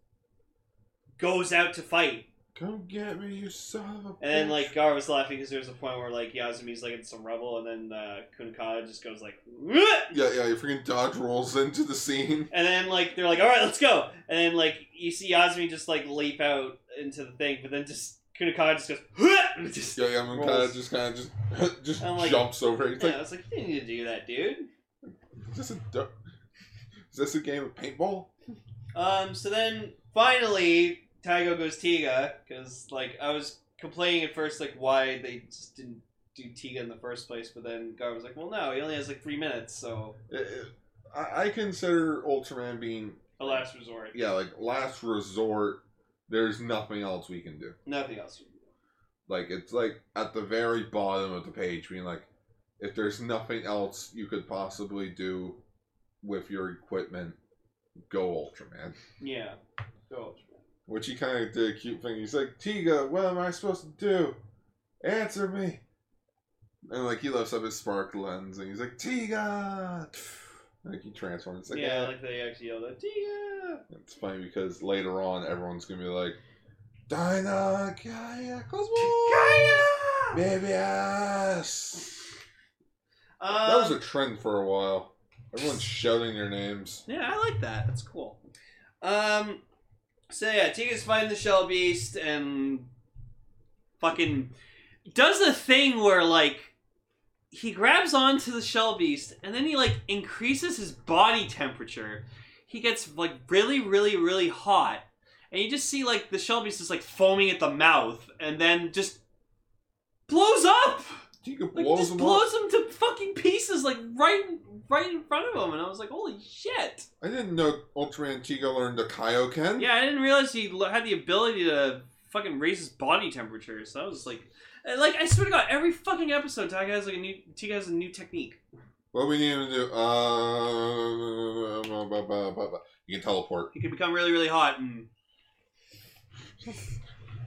goes out to fight. Come get me, you son of a And then bitch. like Gar was laughing because there's a point where like Yasumi's like in some rubble, and then uh, Kunkada just goes like, "Wah!" Yeah, yeah, you freaking dodge rolls into the scene. and then like they're like, all right, let's go. And then like you see Yasumi just like leap out into the thing, but then just Kunkada just goes, "Wah!" just Yeah, yeah, of just kind of just just like- jumps over it. It's yeah, like, I was like, you didn't need to do that, dude. Just a du- is this a game of paintball? Um, so then finally, Daigo goes Tiga because like I was complaining at first like why they just didn't do Tiga in the first place, but then Gar was like, well, no, he only has like three minutes, so It- it- I, I consider Ultraman being a last resort. yeah, like last resort. There's nothing else we can do. Nothing else. Like it's like at the very bottom of the page, being like, if there's nothing else you could possibly do with your equipment, go Ultraman. Yeah. Go. Ultraman. Which he kind of did a cute thing. He's like, Tiga, what am I supposed to do? Answer me. And like he lifts up his spark lens and he's like, Tiga. Like he transforms. It's like, yeah, yeah. like they actually yelled at Tiga. It's funny because later on, everyone's gonna be like, Dyna, Gaia, Cosmo, Gaia! baby ass. Um, That was a trend for a while. Everyone's shouting their names. Yeah, I like that. That's cool. Um, so yeah, Tiga's fighting the Shell Beast and fucking does a thing where like he grabs onto the Shell Beast and then he like increases his body temperature. He gets like really, really, really hot, and you just see like the Shell Beast is like foaming at the mouth, and then just blows up. Tiga Like blows just him blows up. him to fucking pieces, like right, right in front of him, and I was like, "Holy shit!" I didn't know Ultraman Tiga learned the Kaioken. Yeah, I didn't realize he had the ability to fucking raise his body temperature. So I was like, like I swear to God, every fucking episode, Tiga has like a new Tiga has a new technique. What we need to do? Uh, blah, blah, blah. you can teleport, He can become really, really hot, and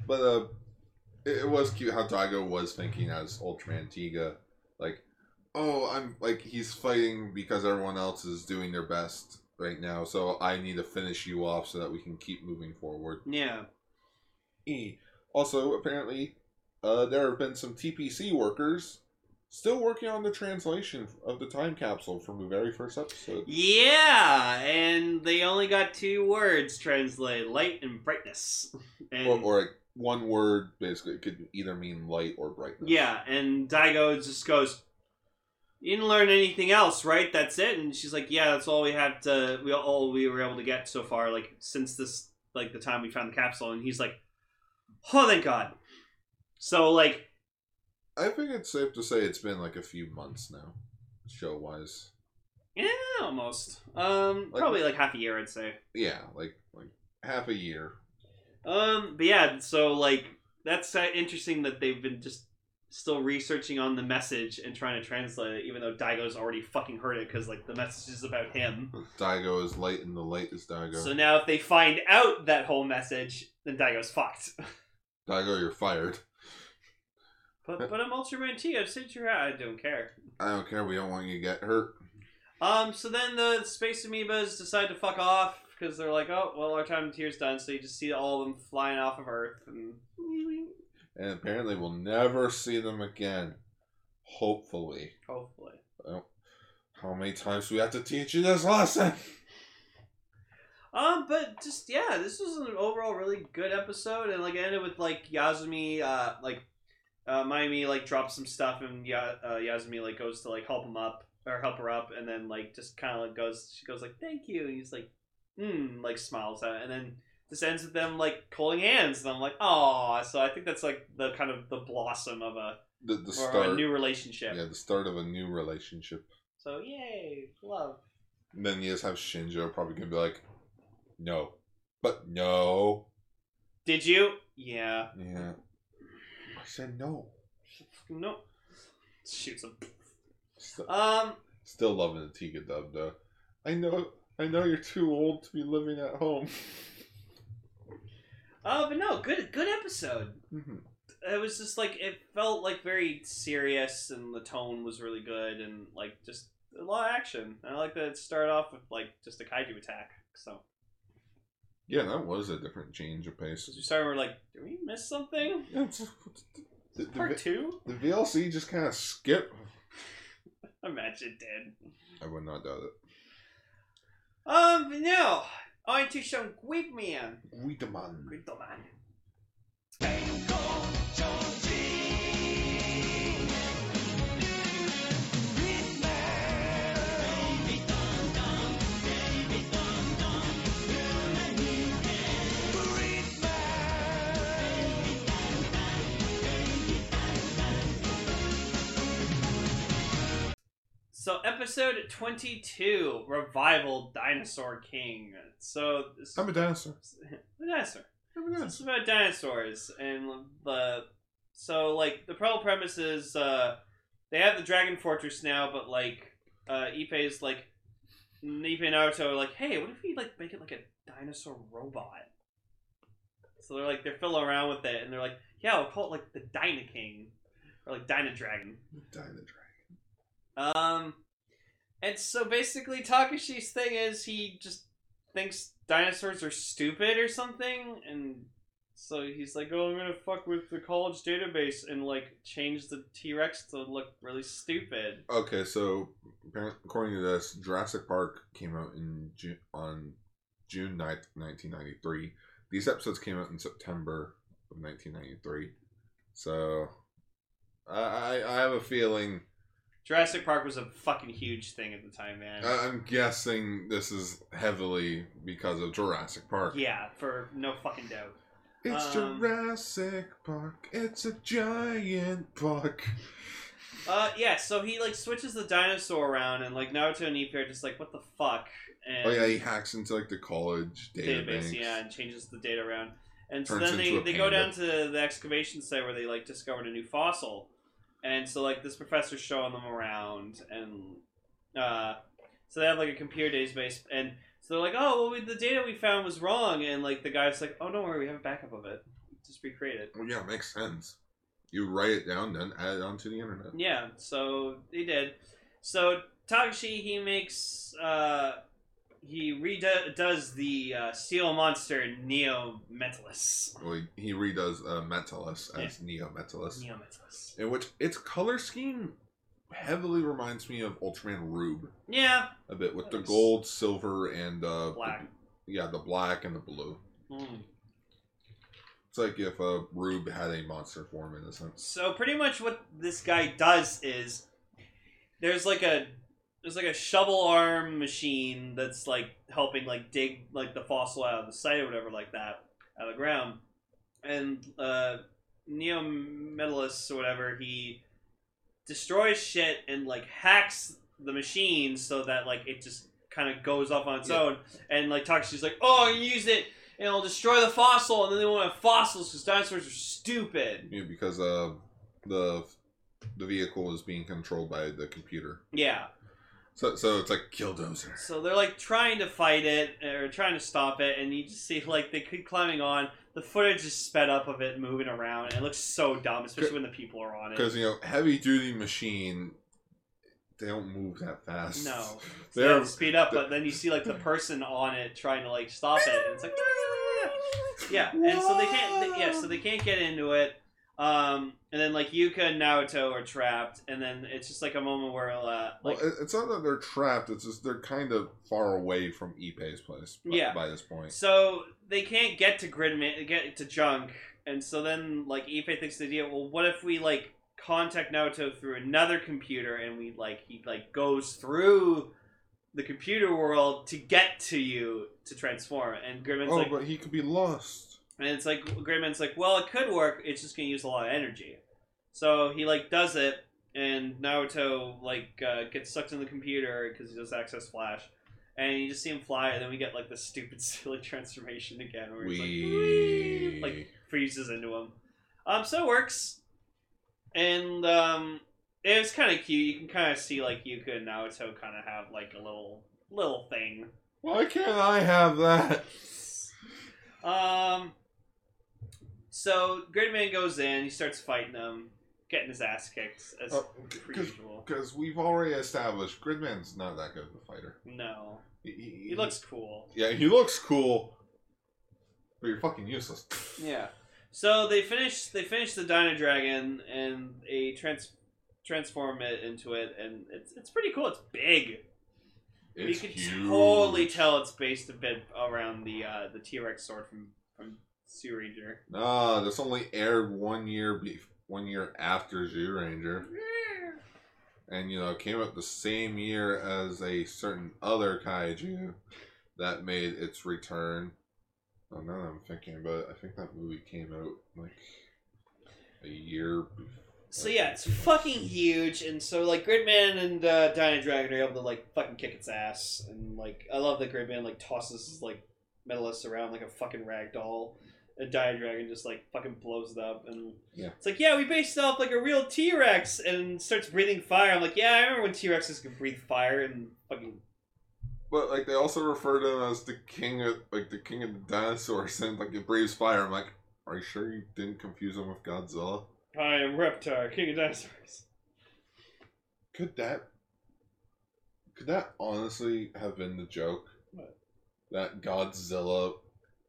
but uh, it, it was cute how Daigo was thinking as Ultraman Tiga, like, oh, I'm like he's fighting because everyone else is doing their best right now, so I need to finish you off so that we can keep moving forward. yeah, E. Also, apparently, uh, there have been some TPC workers still working on the translation of the time capsule from the very first episode. Yeah, and they only got two words translated: light and brightness. And Or, or like one word, basically, it could either mean light or brightness. yeah, and Daigo just goes, "You didn't learn anything else, right? That's it." And she's like, "Yeah, that's all we had to. We all we were able to get so far, like since this, like the time we found the capsule." And he's like, "Oh, thank God." So like, I think it's safe to say it's been like a few months now, show wise. yeah, almost. Um, Like- probably like half a year, I'd say. Yeah, like like half a year. Um, but yeah, so like that's uh, interesting that they've been just still researching on the message and trying to translate it, even though Daigo's already fucking heard it because like the message is about him. Daigo is light and the light is Daigo. So now if they find out that whole message, then Daigo's fucked. Daigo, you're fired. But but I'm Ultraman T. I've said you're out. I don't care. I don't care. We don't want you to get hurt. Um. So then the space amoebas decide to fuck off because they're like, oh well, our time here's done. So you just see all of them flying off of Earth and. And apparently we'll never see them again. Hopefully. Hopefully. How many times do we have to teach you this lesson? Um, but just yeah, this was an overall really good episode, and like it ended with like Yasumi, uh, like uh, Mayumi like drops some stuff, and ya- uh, Yasumi like goes to like help him up or help her up, and then like just kind of like goes, she goes like thank you, and he's like, hmm, like smiles at, it, and then this ends with them like holding hands, and I'm like, oh, so I think that's like the kind of the blossom of a The, the start. a new relationship. Yeah, the start of a new relationship. So yay, love. And then you just have Shinjo probably gonna be like, no. But no. Did you? Yeah. Yeah. I said no. No. Shoots him. Still, Um. still loving the Tiga dub though. I know I know you're too old to be living at home. Oh, but no, good good episode. Mhm. It was just like it felt like very serious, and the tone was really good, and like just a lot of action. I like that it started off with like just a kaiju attack. So yeah, that was a different change of pace. as we started, we're like, did we miss something? Yeah, it's- the, the, Part the, two? the VLC just kind of skipped. I imagine it did. I would not doubt it. Um, no, on to some Guidman. Guidaman. So episode twenty-two, revival dinosaur king. So this I'm a dinosaur. dinosaur. I'm a It's dinosaur. about dinosaurs and the so like the whole premise is uh they have the Dragon Fortress now, but like uh is like Ippei and Naruto are like, hey, what if we like make it like a dinosaur robot? So they're like they're fiddling around with it and they're like, yeah, we'll call it like the Dyna King or like Dyna Dragon. Dino Dragon. Um, and so basically, Takashi's thing is he just thinks dinosaurs are stupid or something, and so he's like, "Oh, I'm gonna fuck with the college database and like change the T Rex to look really stupid." Okay, so according to this, Jurassic Park came out in June on June 9th, 1993. These episodes came out in September of 1993. So I I, I have a feeling. Jurassic Park was a fucking huge thing at the time, man. I'm guessing this is heavily because of Jurassic Park. yeah, for no fucking doubt. It's Um, Jurassic Park. It's a giant park. Uh, yeah. So he like switches the dinosaur around, and like Naruto and Ippei are just like, "What the fuck?" And Oh yeah, he hacks into like the college database, database. yeah, and changes the data around. And so then they, they go down to the excavation site where they like discovered a new fossil. And so like this professor's showing them around and uh so they have like a computer database and so they're like, Oh well we, the data we found was wrong and like the guy's like, Oh don't worry, we have a backup of it. Just recreate it. Well, yeah, it makes sense. You write it down, then add it onto the internet. Yeah, so they did. So Takashi he makes uh he redoes the uh, Steel Monster Neo Metalus. Well, he, he redoes uh, Metalus as Neo Metalus, Neo Metalus. in which its color scheme heavily reminds me of Ultraman Rube Yeah. a bit with the gold, silver, and uh, the- Black. yeah, the black and the blue. Mm. It's like if uh, Rube had a monster form in a sense. So pretty much what this guy does is there's like a there's like a shovel arm machine that's like helping like dig like the fossil out of the site or whatever like that out of the ground. And uh Neo Metalus or whatever, he destroys shit and like hacks the machine so that like it just kind of goes off on its Yeah. own. And like Takshi's like, oh, you used it and it'll destroy the fossil, and then they won't have fossils because dinosaurs are stupid. Yeah, because uh, the the vehicle is being controlled by the computer. Yeah. So so it's like Killdozer. So they're like trying to fight it or trying to stop it, and you just see like they keep climbing on. The footage is sped up of it moving around, and it looks so dumb, especially when the people are on it. Because you know, heavy duty machine, they don't move that fast. No, so they to speed up, but then you see like the person on it trying to like stop it, and it's like yeah, and so they can't yeah, so they can't get into it. Um, and then like Yuka and Naoto are trapped, and then it's just like a moment where uh, like well, it's not that they're trapped. It's just they're kind of far away from Ippei's place. by- Yeah. By this point. So they can't get to Gridman, get to Junk, and so then like Ippei thinks the idea. Well, what if we like contact Naoto through another computer, and we like he like goes through the computer world to get to you to transform, and Gridman's oh, like, but he could be lost. And it's like Gridman's like, well, it could work. It's just gonna use a lot of energy. So he like does it, and Naruto like uh, gets sucked in the computer because he does access flash, and you just see him fly, and then we get like the stupid silly transformation again, where it's like, We like freezes into him. Um, so it works, and um, it was kind of cute. You can kind of see like Yuka and Naruto kind of have like a little little thing. Why can't I have that? Um. So Gridman goes in. He starts fighting them, getting his ass kicked as per Because usual. because we've already established Gridman's not that good of a fighter. No, He, he- he looks cool. Yeah, he looks cool, but you're fucking useless. Yeah. So they finish. They finish the Dino Dragon and they trans transform it into it, and it's it's pretty cool. It's big. It's you can huge. totally tell it's based a bit around the uh, the T Rex sword from from Zyuranger. Nah, this only aired one year be one year after Zyuranger, and you know it came out the same year as a certain other kaiju that made its return. Oh, now that I'm thinking about it, I think that movie came out like a year. before. So yeah, it's fucking huge, and so like Gridman and uh, Dino Dragon are able to like fucking kick its ass, and like I love that Gridman like tosses his like Metalus around like a fucking rag doll, and Dino Dragon just like fucking blows it up, and Yeah. it's like yeah, we based it off like a real T Rex, and starts breathing fire. I'm like yeah, I remember when T Rexes could breathe fire and fucking But like they also refer to him as the king of like the king of the dinosaurs, and like it breathes fire. I'm like, are you sure you didn't confuse him with Godzilla? I am Reptar, King of Dinosaurs. Could that could that honestly have been the joke? What? That Godzilla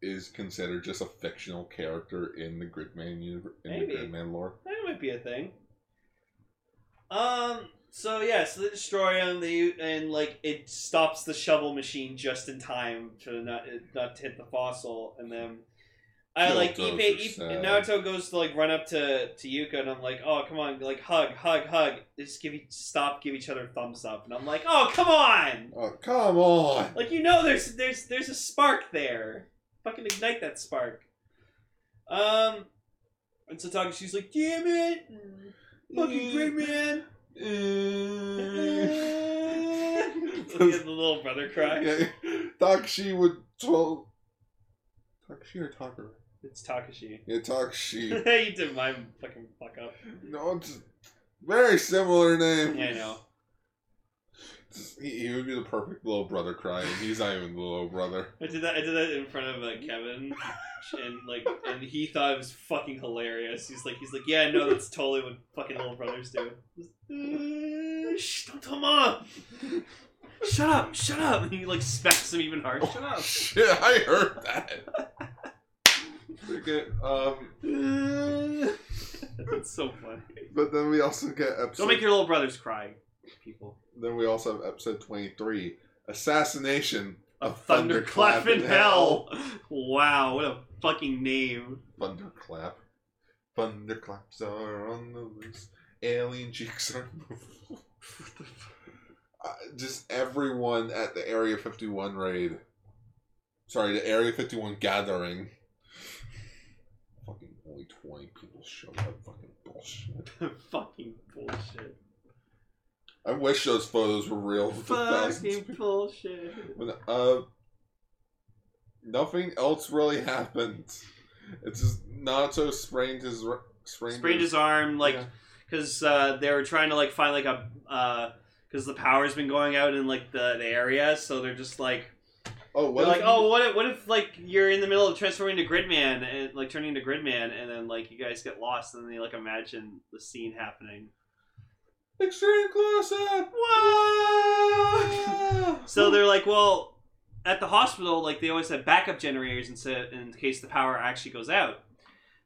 is considered just a fictional character in the Gridman universe, in Maybe. the Gridman lore. That might be a thing. Um. So yeah, so they destroy him. They and like it stops the shovel machine just in time to not not to hit the fossil, and then I Yo, like Ipe, Ipe. Naruto goes to like run up to to Yuka, and I'm like, oh come on, like hug, hug, hug. They just give you stop, give each other thumbs up, and I'm like, oh come on, Oh come on! like you know there's there's there's a spark there. Fucking ignite that spark. Um. And so Takashi's like, damn it, fucking Gridman. At the little brother cry. yeah, Takashi would tell Takashi or Takara? It's Takashi. Yeah, Takashi. you did my fucking fuck up. no, it's very similar name. Yeah, I know. He, he would be the perfect little brother crying. He's not even the little brother. I did that. I did that in front of uh, Kevin, and like, and he thought it was fucking hilarious. He's like, he's like, yeah, no, that's totally what fucking little brothers do. Uh, shh, don't tell mom. Shut up! Shut up! And he like smacks him even harder. Shut up! Shit, I heard that. Okay, um, That's so funny. But then we also get episode. Don't make your little brothers cry, people. Then we also have episode twenty-three, assassination A of thunderclap in hell. Wow, what a fucking name. Thunderclap. Thunderclaps are on the loose. Alien cheeks are. Uh, just everyone at the Area 51 raid. Sorry, the Area 51 gathering. Fucking only 20 people show up. Fucking bullshit. fucking bullshit. I wish those photos were real. With the thousands of Fucking bullshit. But, uh, nothing else really happened. It's just Naruto sprained his sprained, Sprained his arm, like, Yeah. because uh, they were trying to like find like a, because the power's been going out in like the, the area, so they're just like, Oh, what if like, oh, what if, what if like you're in the middle of transforming to Gridman and like turning to Gridman, and then like you guys get lost, and then they like imagine the scene happening. Extreme close up. Whoa! so they're like, well, at the hospital, like they always have backup generators in, sa- in case the power actually goes out.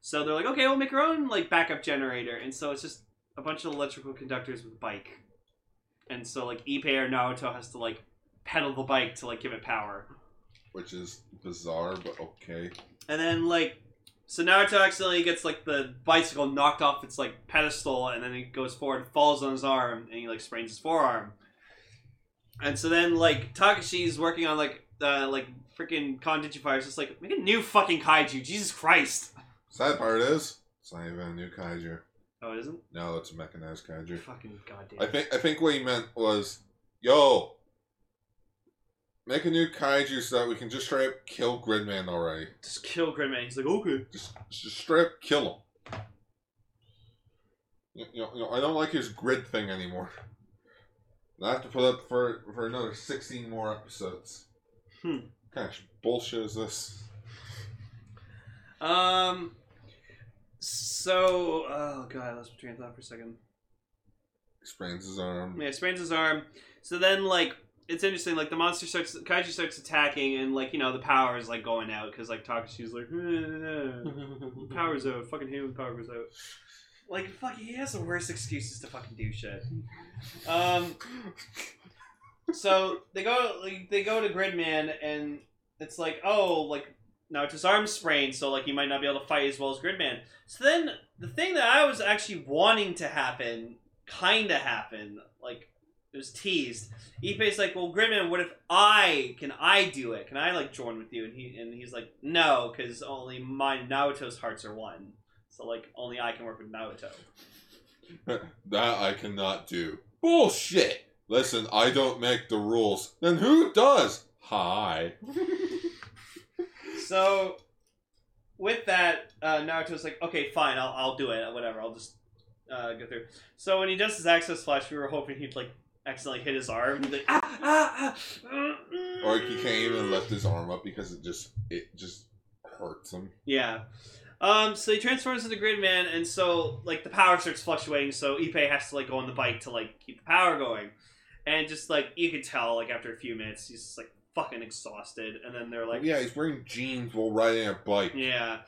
So they're like, okay, we'll make our own like backup generator, and so it's just a bunch of electrical conductors with a bike, and so like Ippei or Naruto has to like pedal the bike to like give it power, which is bizarre, but okay. and then like. So Naruto accidentally gets like the bicycle knocked off its like pedestal, and then he goes forward, and falls on his arm, and he like sprains his forearm. And so then like Takashi's working on like uh like freaking Khan Digifer. It's just like make a new fucking kaiju. Jesus Christ. Sad part is, it's not even a new kaiju. Oh, it isn't. No, it's a mechanized kaiju. Fucking goddamn. I think I think what he meant was, yo, make a new kaiju so that we can just straight up kill Gridman already. just kill Gridman. He's like, okay. Just just straight up kill him. You, know, you know, I don't like his grid thing anymore. I have to put up for for another sixteen more episodes. Hmm. Gosh, bullshit is this? Um. So, oh god, let's train thought for a second. Sprains his arm. Yeah, sprains his arm. So then, like, it's interesting. Like, the monster starts, Kaiju starts attacking, and like, you know, the power is like going out because like Takashi's like, "Eh, power's out. Fucking him, powers out. Like, fuck, he has the worst excuses to fucking do shit. Um. So they go, like, they go to Gridman, and it's like, oh, like now it's his arm sprained, so like you might not be able to fight as well as Gridman. So then the thing that I was actually wanting to happen, kind of happened. Like it was teased. Ippei's like, well, Gridman, what if I can I do it? Can I like join with you? And he and he's like, no, because only my Naoto's hearts are one. So like only I can work with Naoto. that I cannot do. Bullshit! Listen, I don't make the rules. Then who does? Hi. So with that, uh, Naruto's like, okay, fine, I'll, I'll do it. Whatever, I'll just uh, go through. So when he does his access flash, we were hoping he'd like accidentally hit his arm. He'd like, ah, ah, ah, mm, mm." Or he can't even lift his arm up because it just it just hurts him. Yeah. Um, so he transforms into Gridman, and so like the power starts fluctuating. So Ippei has to like go on the bike to like keep the power going, and just like you could tell, like after a few minutes, he's just like fucking exhausted. And then they're like, yeah, he's wearing jeans while riding a bike. yeah,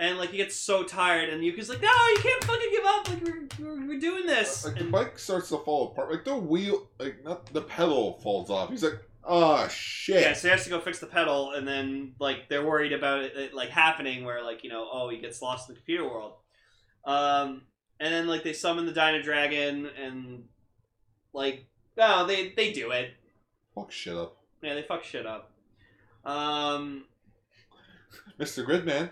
and like he gets so tired, and Yuki's like, no, you can't fucking give up. Like we're we're, we're doing this. Like the bike starts to fall apart. Like the wheel, like not the pedal falls off. He's like, "Oh shit. Yeah, so he has to go fix the pedal, and then like they're worried about it, it, like happening, where like you know, oh, he gets lost in the computer world. Um, and then like they summon the Dino Dragon, and like no, they they do it. Fuck shit up, Yeah, they fuck shit up. Um, Mr. Gridman.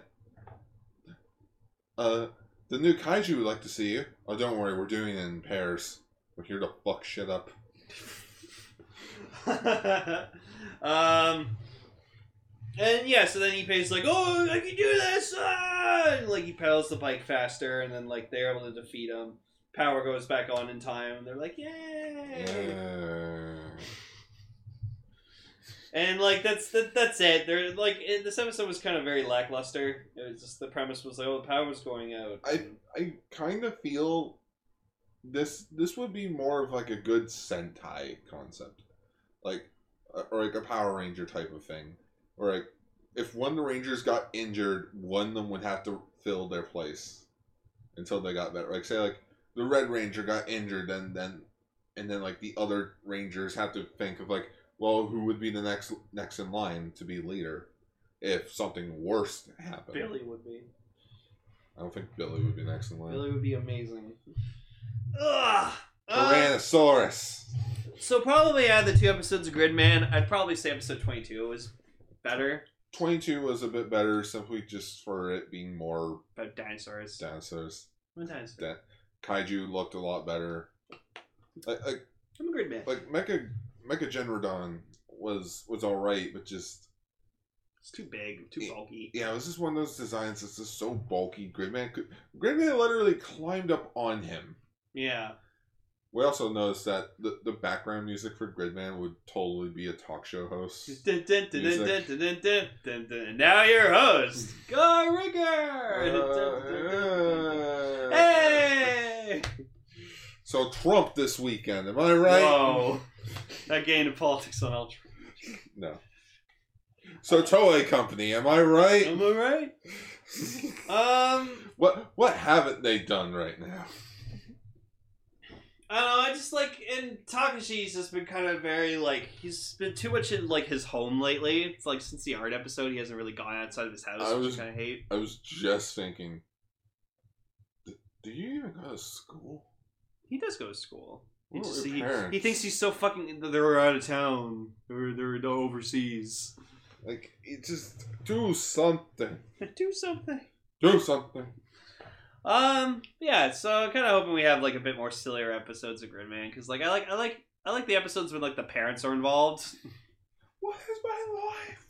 Uh, the new kaiju would like to see you. Oh, don't worry, we're doing it in pairs. We're here to fuck shit up. um, and yeah, so then he pays like, "Oh, I can do this!" Ah! And, like he pedals the bike faster, and then like they're able to defeat him. Power goes back on in time, and they're like, "Yay!" Uh, And like that's that, that's it. They're like it, this episode was kind of very lackluster. It was just the premise was like, "Oh, the power's going out." I I kind of feel this this would be more of like a good Sentai concept, like uh, or like a Power Ranger type of thing, or like if one of the Rangers got injured, one of them would have to fill their place, until they got better. Like say like the Red Ranger got injured, and then and then like the other Rangers have to think of like, well, who would be the next next in line to be leader if something worse happened? Billy would be. I don't think Billy would be next in line. Billy would be amazing. Ugh. Uh, Tyrannosaurus. so probably out of the two episodes of Gridman, I'd probably say episode twenty-two was better Twenty two was a bit better simply just for it being more about dinosaurs. dinosaurs. What dinosaurs? That kaiju looked a lot better. Like like I'm a Gridman. like Mecha Mecha Genrodon was was all right, but just It's too big, too bulky. yeah, it was just one of those designs that's just so bulky. Gridman could Gridman literally climbed up on him. Yeah. We also noticed that the, the background music for Gridman would totally be a talk show host. And now your host, Go Rigger. Uh, dun. Hey! So Trump this weekend, am I right? Whoa. Getting into politics on Ultra. No. So Toei Company, am I right? Am I right? Um, What what haven't they done right now? I don't know. I just like and Takeshi's just been kind of very like he's been too much in like his home lately. It's like since the art episode, he hasn't really gone outside of his house, I which was- I kind of hate. I was just thinking. Do you even go to school? He does go to school. He, just, he, he thinks he's so fucking. They're out of town. They're they're overseas. Like, it just do something. Do something. Do something. Um. Yeah. So I'm kind of hoping we have like a bit more sillier episodes of Gridman because like I like I like I like the episodes when like the parents are involved. What is my life?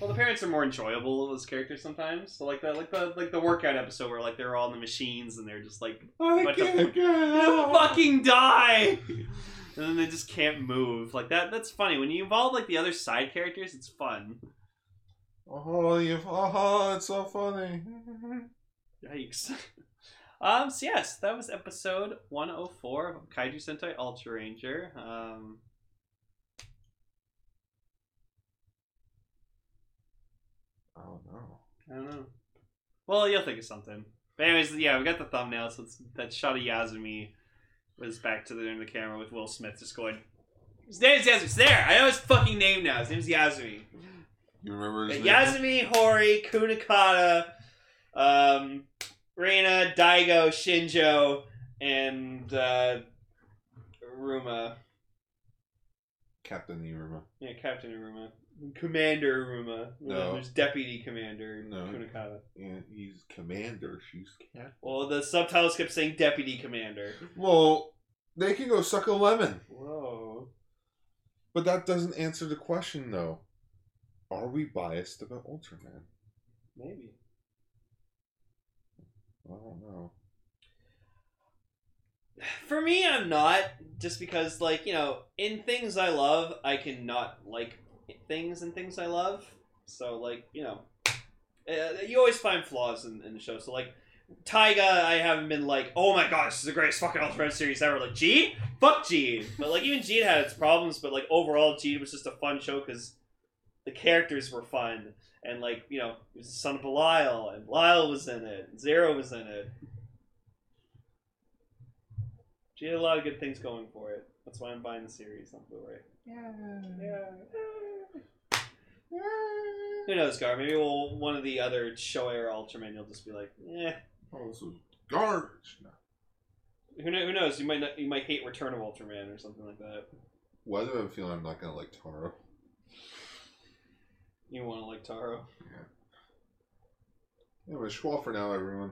Well, the parents are more enjoyable as characters sometimes. So like the like the like the workout episode where like they're all in the machines and they're just like I can't get "You fucking die, and then they just can't move. Like that. That's funny when you involve like the other side characters. It's fun. Oh, you, oh, it's so funny. Yikes. Um, so yes, that was episode 104 of Kaiju Sentai Ultra Ranger. Um, Oh no. I don't know. Well, you'll think of something. But anyways, yeah, we got the thumbnail, so it's that shot of Yazumi was back to the end of the camera with Will Smith just going, His name is Yazumi. It's there! I know his fucking name now. His name's Yazumi. You remember his name? Yazumi, Horii, Munakata, um, Reina, Daigo, Shinjo, and uh, Ruma. Captain Iruma. Yeah, Captain Aruma. Commander Aruma. No. There's Deputy Commander No. Munakata. Yeah, he's commander. She's captain. Well, the subtitles kept saying Deputy Commander. Well, they can go suck a lemon. Whoa. But that doesn't answer the question, though. Are we biased about Ultraman? Maybe. I don't know. For me, I'm not. Just because, like, you know, in things I love, I can not like things and things I love. So, like, you know, uh, you always find flaws in, in the show. So, like, Taiga, I haven't been like, oh my gosh, this is the greatest fucking Ultraman series ever. Like, Geed? Fuck Geed. But, like, even Geed had its problems, but, like, overall, Geed was just a fun show because the characters were fun. And, like, you know, it was the son of Belial, and Lyle was in it, Zero was in it. She had a lot of good things going for it. That's why I'm buying the series on Blu-ray. Yeah. Who knows, Gar? Maybe we'll one of the other Showa or Ultraman. You'll just be like, eh. Oh, this was garbage. No. Who, know, who knows? You might not, you might hate Return of Ultraman or something like that. Why do I have a feeling I'm not gonna like Taro? You want to like Taro? Yeah. Anyway, schwa for now, everyone.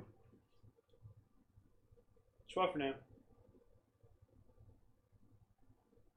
Schwa for now.